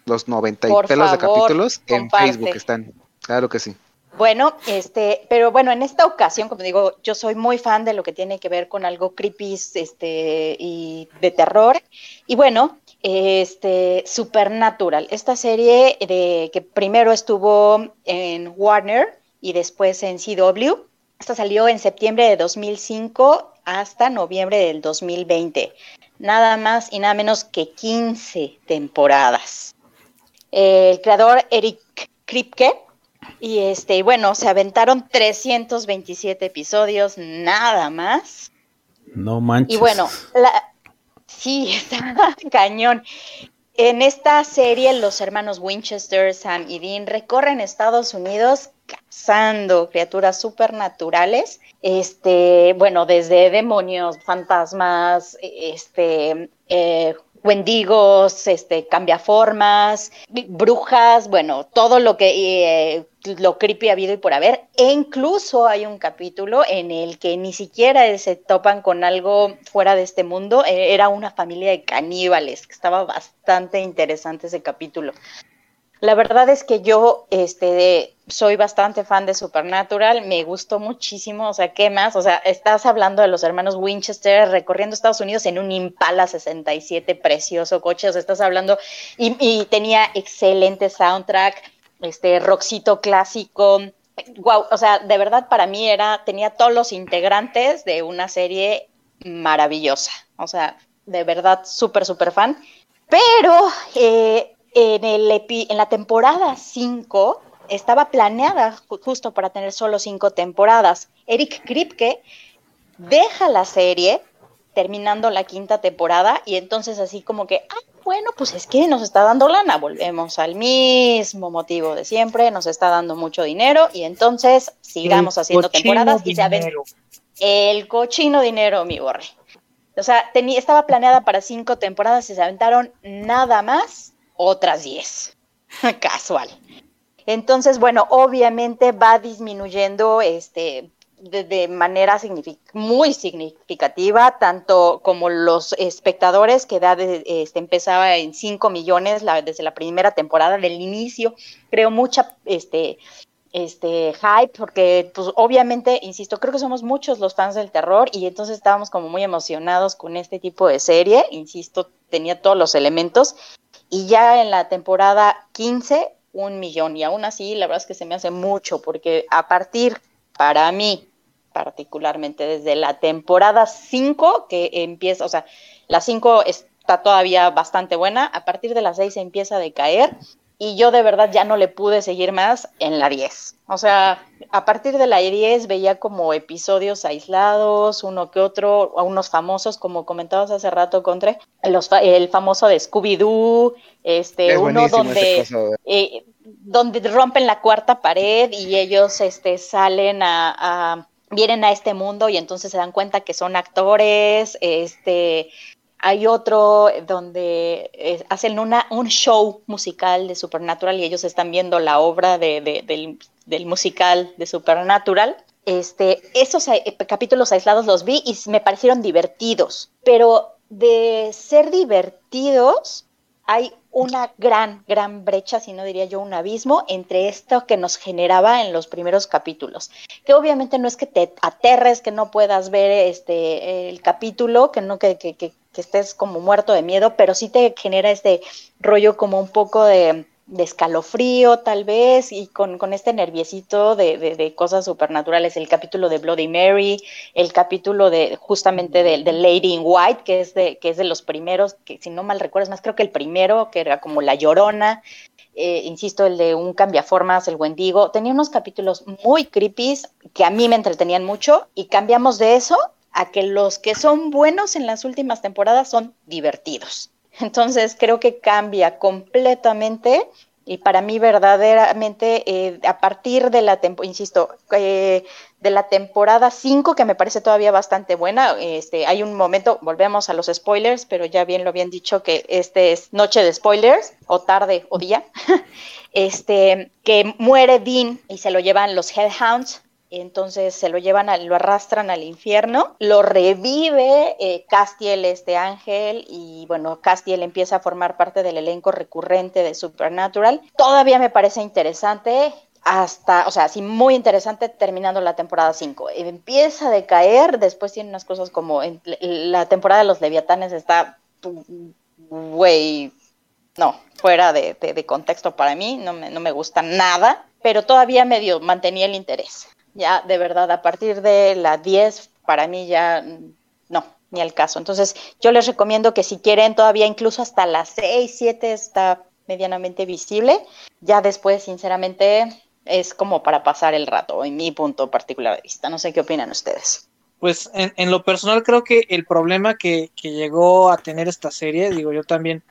Los 90 y Por pelos de capítulos en comparte. Facebook están. Claro que sí. Bueno, este, pero bueno, en esta ocasión, como digo, yo soy muy fan de lo que tiene que ver con algo creepy, este, y de terror. Y bueno, este, Supernatural, esta serie de que primero estuvo en Warner y después en CW. Esta salió en septiembre de 2005 hasta noviembre del 2020. Nada más y nada menos que 15 temporadas. El creador Eric Kripke y este, bueno, se aventaron 327 episodios, nada más. No manches. Y bueno, la, sí, está cañón. En esta serie, los hermanos Winchester, Sam y Dean recorren Estados Unidos cazando criaturas supernaturales. Este, bueno, desde demonios, fantasmas, este, eh, wendigos, este, cambiaformas, brujas, bueno, todo lo que eh, lo creepy ha habido y por haber. E incluso hay un capítulo en el que ni siquiera se topan con algo fuera de este mundo. eh, era una familia de caníbales, que estaba bastante interesante ese capítulo. La verdad es que yo este, soy bastante fan de Supernatural, me gustó muchísimo, o sea, ¿qué más? O sea, estás hablando de los hermanos Winchester recorriendo Estados Unidos en un Impala 67, precioso coche, o sea, estás hablando, y, y tenía excelente soundtrack, este, rockcito clásico, wow, o sea, de verdad para mí era, tenía todos los integrantes de una serie maravillosa, o sea, de verdad súper, súper fan. Pero eh, en, el epi- en la temporada 5 estaba planeada ju- justo para tener solo cinco temporadas. Eric Kripke deja la serie terminando la quinta temporada y entonces así como que, ah, bueno, pues es que nos está dando lana, volvemos al mismo motivo de siempre, nos está dando mucho dinero y entonces sigamos El haciendo temporadas y se dinero. el cochino dinero, mi borre. O sea, tenía, estaba planeada para cinco temporadas y se aventaron nada más otras diez. Casual. Entonces, bueno, obviamente va disminuyendo este de, manera muy significativa, tanto como los espectadores, que da este, empezaba en 5 millones desde la primera temporada del inicio, creo mucha este, este hype, porque pues obviamente, insisto, creo que somos muchos los fans del terror y entonces estábamos como muy emocionados con este tipo de serie, insisto, tenía todos los elementos y ya en la temporada 15, un millón. Y aún así la verdad es que se me hace mucho porque a partir, para mí particularmente, desde la temporada 5 que empieza, o sea, la 5 está todavía bastante buena, a partir de la 6 empieza a decaer y yo de verdad ya no le pude seguir más en la 10. O sea, a partir de la 10 veía como episodios aislados, uno que otro, a unos famosos, como comentabas hace rato, Contre, los fa- el famoso de Scooby-Doo, este, Es uno donde eh, donde rompen la cuarta pared y ellos este, salen a, a- vienen a este mundo y entonces se dan cuenta que son actores, este, hay otro donde eh, hacen un show musical de Supernatural y ellos están viendo la obra de- de- del, musical de Supernatural. Este, esos eh, capítulos aislados los vi y me parecieron divertidos, pero de ser divertidos hay una gran, gran brecha, si no diría yo un abismo, entre esto que nos generaba en los primeros capítulos. Que obviamente no es que te aterres, que no puedas ver este el capítulo, que no que- que estés como muerto de miedo, pero sí te genera este rollo como un poco de de escalofrío tal vez y con, este nerviecito de, de- de cosas supernaturales, el capítulo de Bloody Mary, el capítulo de justamente de, de Lady in White, que es de, que es de los primeros, que si no mal recuerdo es más creo que el primero, que era como La Llorona, eh, insisto, el de un cambiaformas, el Wendigo, tenía unos capítulos muy creepy que a mí me entretenían mucho y cambiamos de eso a que los que son buenos en las últimas temporadas son divertidos. Entonces creo que cambia completamente y para mí verdaderamente eh, a partir de la temporada, insisto, eh, de la temporada 5 que me parece todavía bastante buena, este, hay un momento, volvemos a los spoilers, pero ya bien lo habían dicho que este es noche de spoilers o tarde o día, este, que muere Dean y se lo llevan los Hellhounds entonces se lo llevan, a- lo arrastran al infierno, lo revive eh, Castiel, este ángel, y bueno, Castiel empieza a formar parte del elenco recurrente de Supernatural. Todavía me parece interesante, hasta, o sea, sí, muy interesante terminando la temporada 5. Empieza a decaer, después tiene unas cosas como la temporada de los Leviatanes está, güey, no, fuera de, de- de contexto para mí, no me, no me gusta nada, pero todavía medio mantenía el interés. Ya, de verdad, a partir de la 10, para mí ya no, ni al caso. Entonces, yo les recomiendo que si quieren todavía incluso hasta las 6, 7 está medianamente visible. Ya después, sinceramente, es como para pasar el rato, en mi punto particular de vista. No sé qué opinan ustedes. Pues en, en lo personal creo que el problema que, que llegó a tener esta serie, digo yo también,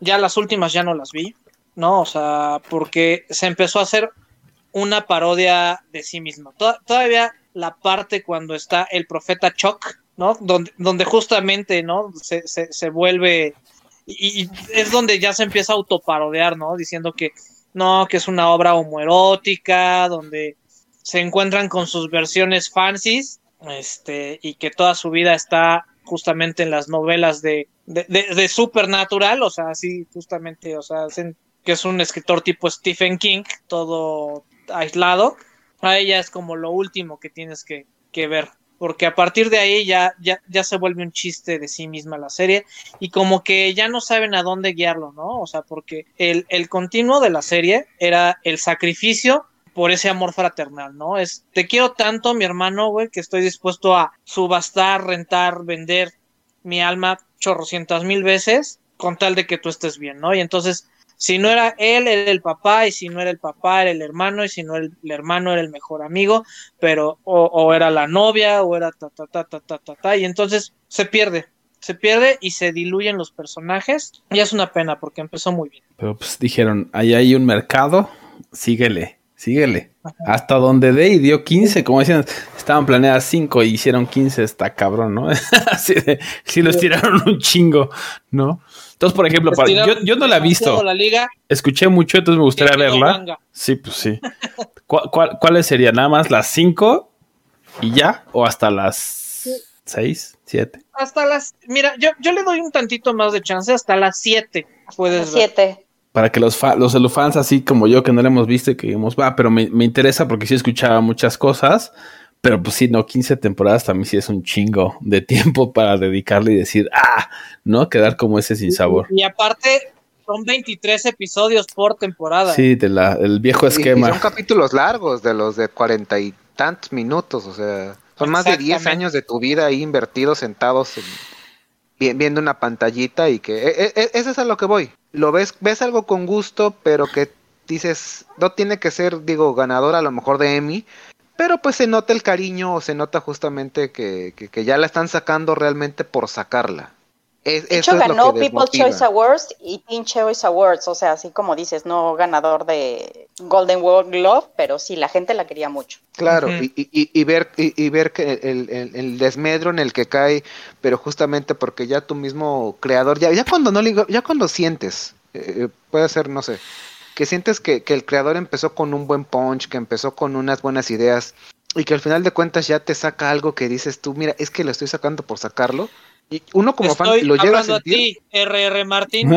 ya las últimas ya no las vi, ¿no? O sea, porque se empezó a hacer una parodia de sí misma. Toda- todavía la parte cuando está el profeta Chuck, ¿no? Donde, justamente, ¿no? Se, se, se vuelve... Y, es donde ya se empieza a autoparodiar, ¿no? Diciendo que no, que es una obra homoerótica, donde se encuentran con sus versiones fancies este, y que toda su vida está justamente en las novelas de, de, de- de Supernatural, o sea, así justamente, o sea, hacen que es un escritor tipo Stephen King, todo aislado, a ella es como lo último que tienes que, que ver, porque a partir de ahí ya, ya, ya se vuelve un chiste de sí misma la serie y como que ya no saben a dónde guiarlo, ¿no? O sea, porque el, el continuo de la serie era el sacrificio por ese amor fraternal, ¿no? Es, te quiero tanto, mi hermano, güey, que estoy dispuesto a subastar, rentar, vender mi alma chorrocientas mil veces con tal de que tú estés bien, ¿no? Y entonces, si no era él, era el papá, y si no era el papá, era el hermano, y si no era el, hermano, era el mejor amigo, pero, o, o era la novia, o era ta, ta, ta, ta, ta, ta, ta, y entonces se pierde, se pierde y se diluyen los personajes, y es una pena porque empezó muy bien. Pero pues dijeron, ahí hay un mercado, síguele, síguele. Hasta donde dé y dio 15, como decían, estaban planeadas 5 y hicieron 15, está cabrón, ¿no? Así de, sí los tiraron un chingo, ¿no? Entonces, por ejemplo, para, yo, no la he visto. Escuché mucho, entonces me gustaría verla. Sí, pues sí. ¿Cuál, cuáles serían? ¿Nada más las 5 y ya? ¿O hasta las 6, 7? Hasta las... Mira, yo, yo le doy un tantito más de chance, hasta las 7 puedes 7. Para que los, fa- los fans así como yo que no le hemos visto y que digamos, va, pero me, me interesa porque sí escuchaba muchas cosas, pero pues sí, no, 15 temporadas también sí es un chingo de tiempo para dedicarle y decir, ah, ¿no? Quedar como ese sin sabor. Y aparte, son 23 episodios por temporada. Sí, de la, el viejo Y- y esquema. son capítulos largos, de los de cuarenta y tantos minutos, o sea, son más de 10 Exactamente. años de tu vida ahí invertidos, sentados, en- viendo una pantallita y que... e- e- e- Eso es a lo que voy. Lo ves, ves algo con gusto, pero que dices, no tiene que ser, digo, ganador a lo mejor de Emmy, pero pues se nota el cariño o se nota justamente que, que, que ya la están sacando realmente por sacarla. Es, De hecho, ganó People's. Choice Awards y Teen Choice Awards, o sea, así como dices, no ganador de Golden Globe, pero sí, la gente la quería mucho. Claro, y, y- y ver y, y ver que el, el- el desmedro en el que cae, pero justamente porque ya tu mismo creador, ya, ya cuando no le digo- ya cuando sientes, eh, puede ser, no sé, que sientes que, que el creador empezó con un buen punch, que empezó con unas buenas ideas, y que al final de cuentas ya te saca algo que dices tú, mira, es que lo estoy sacando por sacarlo. Y uno como Estoy fan lo llega a hablando a, sentir. ti, R.R. Martin.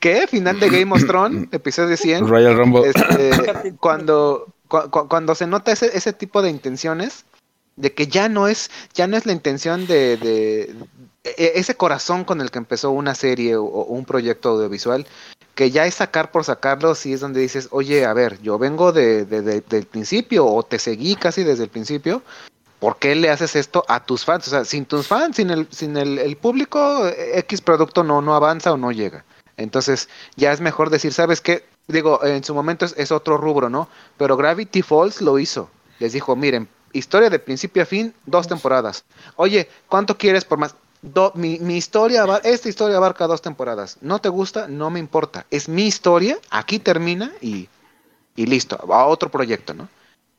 que final de Game of Thrones, episodio 100, Royal Rumble. este, cuando, cu- cu- cuando se nota ese, ese tipo de intenciones, de que ya no es, ya no es la intención de, de, e- ese corazón con el que empezó una serie o, o un proyecto audiovisual, que ya es sacar por sacarlo, sí es donde dices, oye, a ver, yo vengo de, de- de- del principio o te seguí casi desde el principio, ¿por qué le haces esto a tus fans? O sea, sin tus fans, sin el, sin el, público, X producto no, no avanza o no llega. Entonces, ya es mejor decir, ¿sabes qué? Digo, en su momento es, es otro rubro, ¿no? Pero Gravity Falls lo hizo. Les dijo, miren, historia de principio a fin, dos temporadas. Oye, ¿cuánto quieres por más? Do- mi, mi historia, esta historia abarca dos temporadas. ¿No te gusta? No me importa. Es mi historia, aquí termina y, y listo. A otro proyecto, ¿no?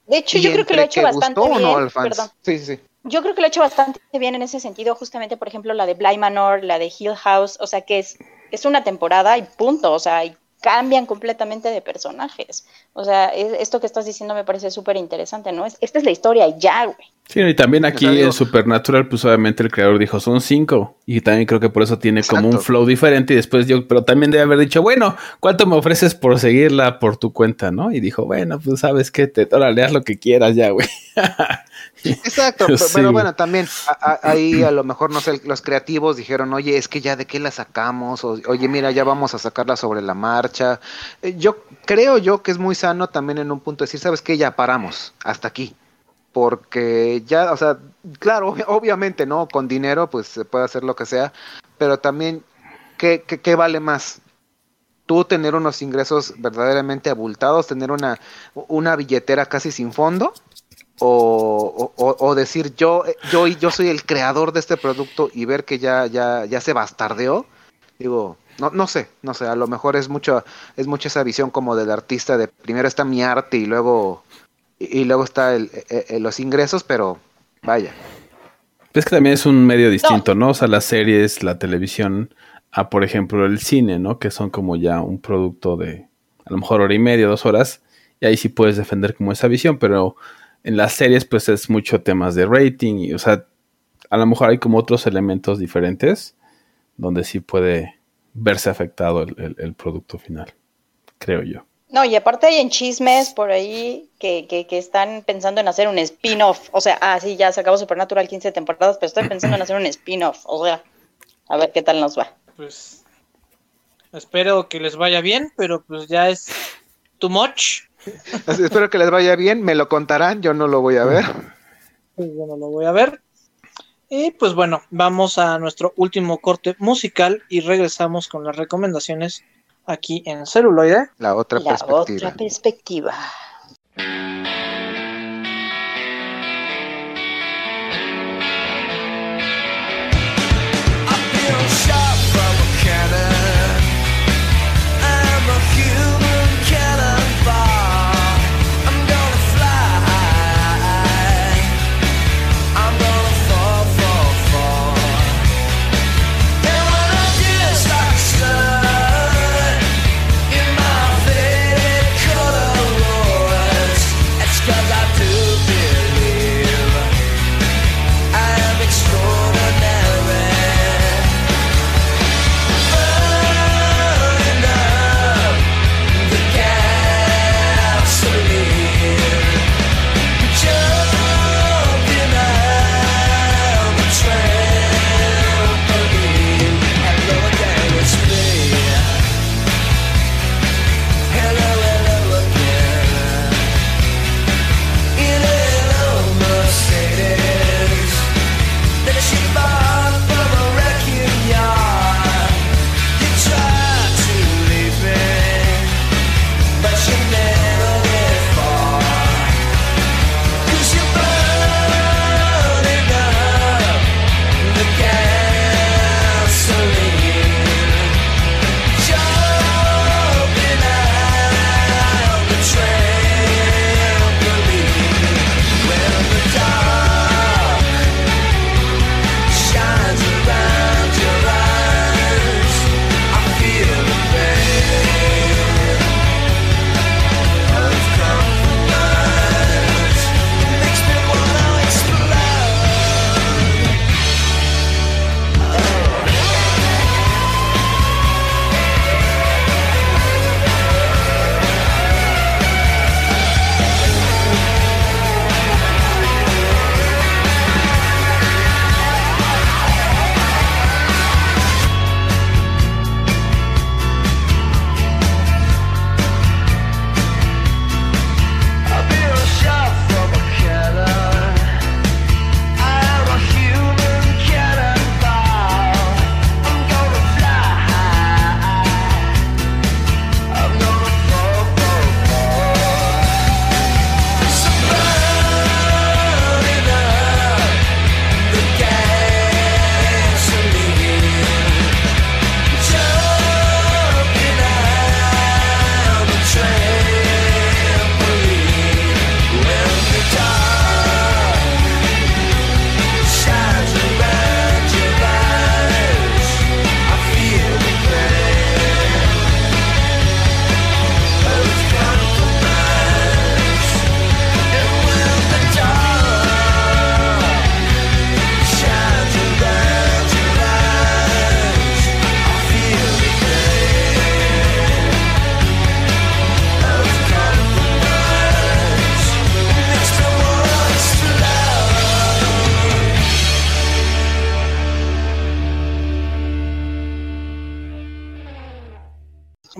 De hecho, yo creo que lo ha entre hecho bastante bien. no. Perdón. Sí, sí, sí. Yo creo que lo ha hecho bastante bien en ese sentido, justamente, por ejemplo, la de Bly Manor, la de Hill House, o sea, que es, es una temporada y punto, o sea, y cambian completamente de personajes. O sea, es- esto que estás diciendo me parece súper interesante, ¿no? Es, esta es la historia y ya, güey. Sí, y también aquí en Supernatural, pues obviamente el creador dijo son cinco. Y también creo que por eso tiene como un flow diferente. Y después yo, pero también debe haber dicho, bueno, ¿cuánto me ofreces por seguirla por tu cuenta, no? Y dijo, bueno, pues sabes que te, órale, haz lo que quieras ya, güey. Exacto, Sí, pero güey. bueno, también a- a- ahí a lo mejor, no sé, los creativos dijeron, oye, es que ya de qué la sacamos, o, oye, mira, ya vamos a sacarla sobre la marcha. Eh, Yo creo yo que es muy sano también en un punto decir, ¿sabes qué? Ya paramos, hasta aquí. Porque ya, o sea, claro, obvi- obviamente, ¿no? Con dinero, pues se puede hacer lo que sea, pero también, ¿qué, qué, qué vale más? Tú tener unos ingresos verdaderamente abultados, tener una, una billetera casi sin fondo, o, o- o- o decir yo, yo, yo soy el creador de este producto y ver que ya, ya, ya se bastardeó, digo, no, no sé, no sé, a lo mejor es mucho, es mucho esa visión como del artista de primero está mi arte y luego, y, y luego está el, eh, eh, los ingresos, pero vaya. Es que también es un medio distinto, ¿no? O sea, las series, la televisión, a por ejemplo el cine, ¿no? Que son como ya un producto de a lo mejor hora y media, dos horas, y ahí sí puedes defender como esa visión, pero en las series pues es mucho temas de rating, y o sea, a lo mejor hay como otros elementos diferentes donde sí puede verse afectado el, el- el producto final, creo yo. No, y aparte hay en chismes por ahí que, que, que están pensando en hacer un spin-off. O sea, ah, sí, ya se acabó Supernatural 15 temporadas, pero estoy pensando en hacer un spin-off. O sea, a ver qué tal nos va. Pues espero que les vaya bien, pero pues ya es too much. Así, espero que les vaya bien, me lo contarán, yo no lo voy a ver. Pues yo no lo voy a ver. Y pues bueno, vamos a nuestro último corte musical y regresamos con las recomendaciones aquí en celuloide. La otra La perspectiva. otra perspectiva.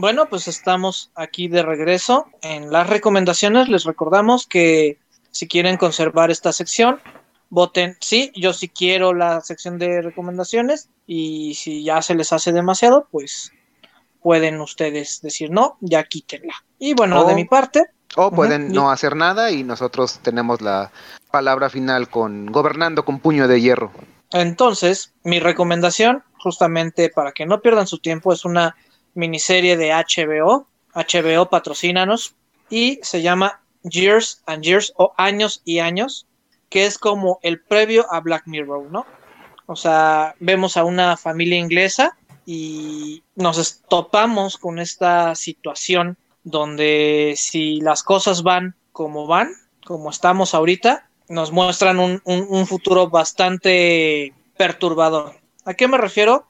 Bueno, pues estamos aquí de regreso. En las recomendaciones les recordamos que si quieren conservar esta sección, voten sí, yo sí quiero la sección de recomendaciones y si ya se les hace demasiado, pues pueden ustedes decir no, ya quítenla. Y bueno, O- de mi parte, O pueden no hacer nada y nosotros tenemos la palabra final con gobernando con puño de hierro. Entonces, mi recomendación, justamente para que no pierdan su tiempo, es una miniserie de HBO. HBO patrocínanos y se llama Years and Years o Años y Años, que es como el previo a Black Mirror, ¿no? O sea, vemos a una familia inglesa y nos topamos con esta situación donde si las cosas van como van, como estamos ahorita, nos muestran un, un- un futuro bastante perturbador. ¿A qué me refiero?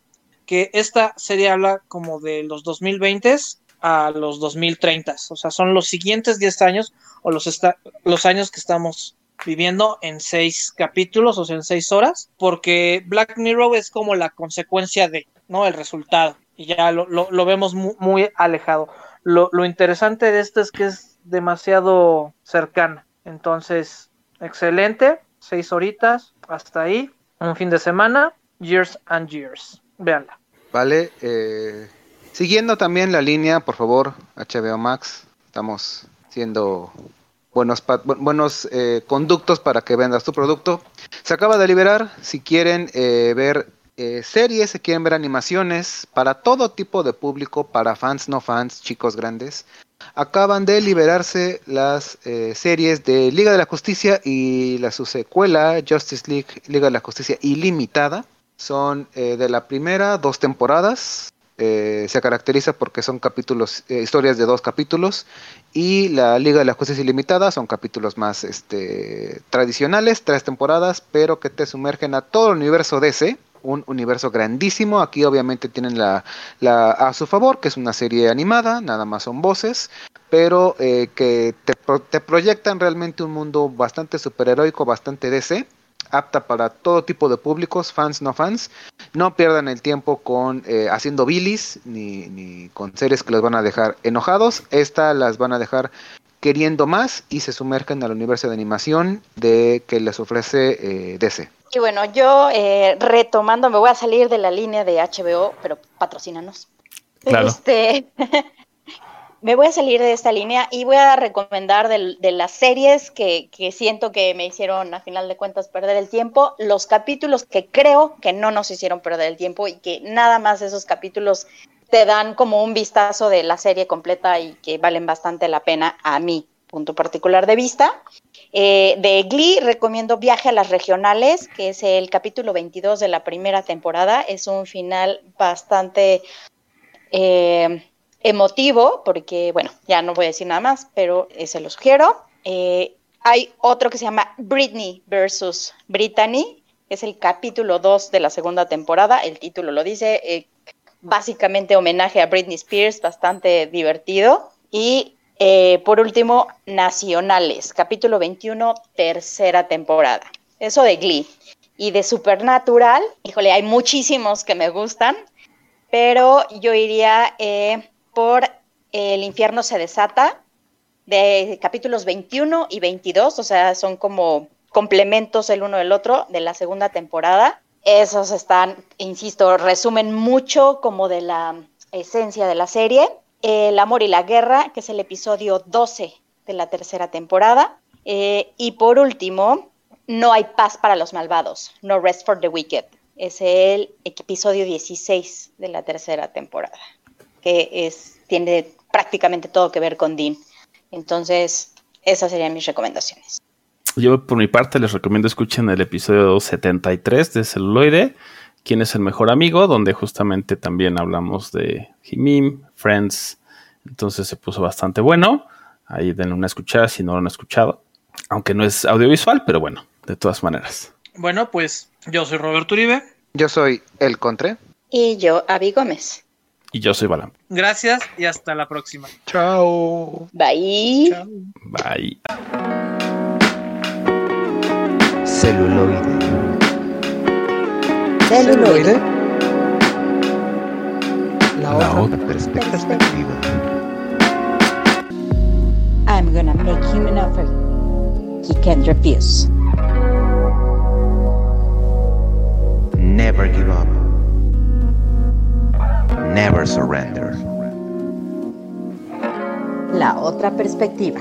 Que esta serie habla como de los 2020 a los 2030, o sea, son los siguientes 10 años o los, los años que estamos viviendo en seis capítulos, o sea, en seis horas, porque Black Mirror es como la consecuencia de, ¿no? El resultado. Y ya lo, lo- vemos mu- muy, alejado. Lo, lo interesante de esto es que es demasiado cercana. Entonces, excelente. Seis horitas, hasta ahí. Un fin de semana. Years and Years. Véanla. ¿Vale? Eh, siguiendo también la línea, por favor, HBO Max. Estamos siendo buenos eh, conductos para que vendas tu producto. Se acaba de liberar, si quieren eh, ver eh, series, si quieren ver animaciones, para todo tipo de público, para fans, no fans, chicos grandes. Acaban de liberarse las eh, series de Liga de la Justicia y la su secuela, Justice League Liga de la Justicia Ilimitada. Son eh, de la primera dos temporadas. eh, se caracteriza porque son capítulos, eh, historias de dos capítulos. Y la Liga de la Justicia Ilimitada son capítulos más este, tradicionales, tres temporadas, pero que te sumergen a todo el universo DC. Un universo grandísimo. Aquí obviamente tienen la, a su favor, que es una serie animada, nada más son voces, pero eh, que te, te proyectan realmente un mundo bastante superheroico, bastante DC apta para todo tipo de públicos, fans, no fans. No pierdan el tiempo con eh, haciendo bilis ni, ni con series que los van a dejar enojados. Esta las van a dejar queriendo más y se sumergen al universo de animación de que les ofrece eh, DC. Y bueno, yo eh, retomando, me voy a salir de la línea de HBO, pero patrocínanos. Claro. Este, me voy a salir de esta línea y voy a recomendar de, las series que, que siento que me hicieron a final de cuentas perder el tiempo, los capítulos que creo que no nos hicieron perder el tiempo y que nada más esos capítulos te dan como un vistazo de la serie completa y que valen bastante la pena a mi punto particular de vista. Eh, de Glee recomiendo Viaje a las Regionales, que es el capítulo 22 de la primera temporada. Es un final bastante eh, emotivo, porque, bueno, ya no voy a decir nada más, pero eh, se lo sugiero. Eh, hay otro que se llama Britney versus Brittany, que es el capítulo 2 de la segunda temporada. El título lo dice, eh, básicamente homenaje a Britney Spears, bastante divertido. Y por último, Nacionales, capítulo 21, tercera temporada. Eso de Glee. Y de Supernatural, híjole, hay muchísimos que me gustan, pero yo iría por El infierno se desata, de capítulos 21 y 22, o sea, son como complementos el uno del otro de la segunda temporada. Esos están, insisto, resumen mucho como de la esencia de la serie. El amor y la guerra, que es el episodio 12 de la tercera temporada. Eh, y por último, No hay paz para los malvados, No rest for the wicked. Es el episodio 16 de la tercera temporada, que es, tiene prácticamente todo que ver con Dean. Entonces, esas serían mis recomendaciones. Yo por mi parte les recomiendo escuchen el episodio 73 de Celuloide, quién es el mejor amigo, donde justamente también hablamos de Jimim, Friends, entonces se puso bastante bueno. Ahí denle una escuchada si no lo han escuchado, aunque no es audiovisual, pero bueno, de todas maneras. Bueno, pues yo soy Roberto Uribe. Yo soy El Contre. Y yo, Avi Gómez. Y yo soy Balam. Gracias y hasta la próxima. Chao. Bye. Chao. Bye. Celuloide. Celuloide. La La otra otra perspectiva. I'm gonna make him an offer he can't refuse. Never give up. Never surrender. La otra perspectiva.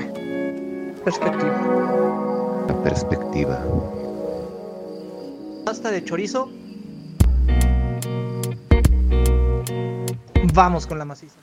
Perspectiva. La perspectiva. Pasta de chorizo. Vamos con la maciza.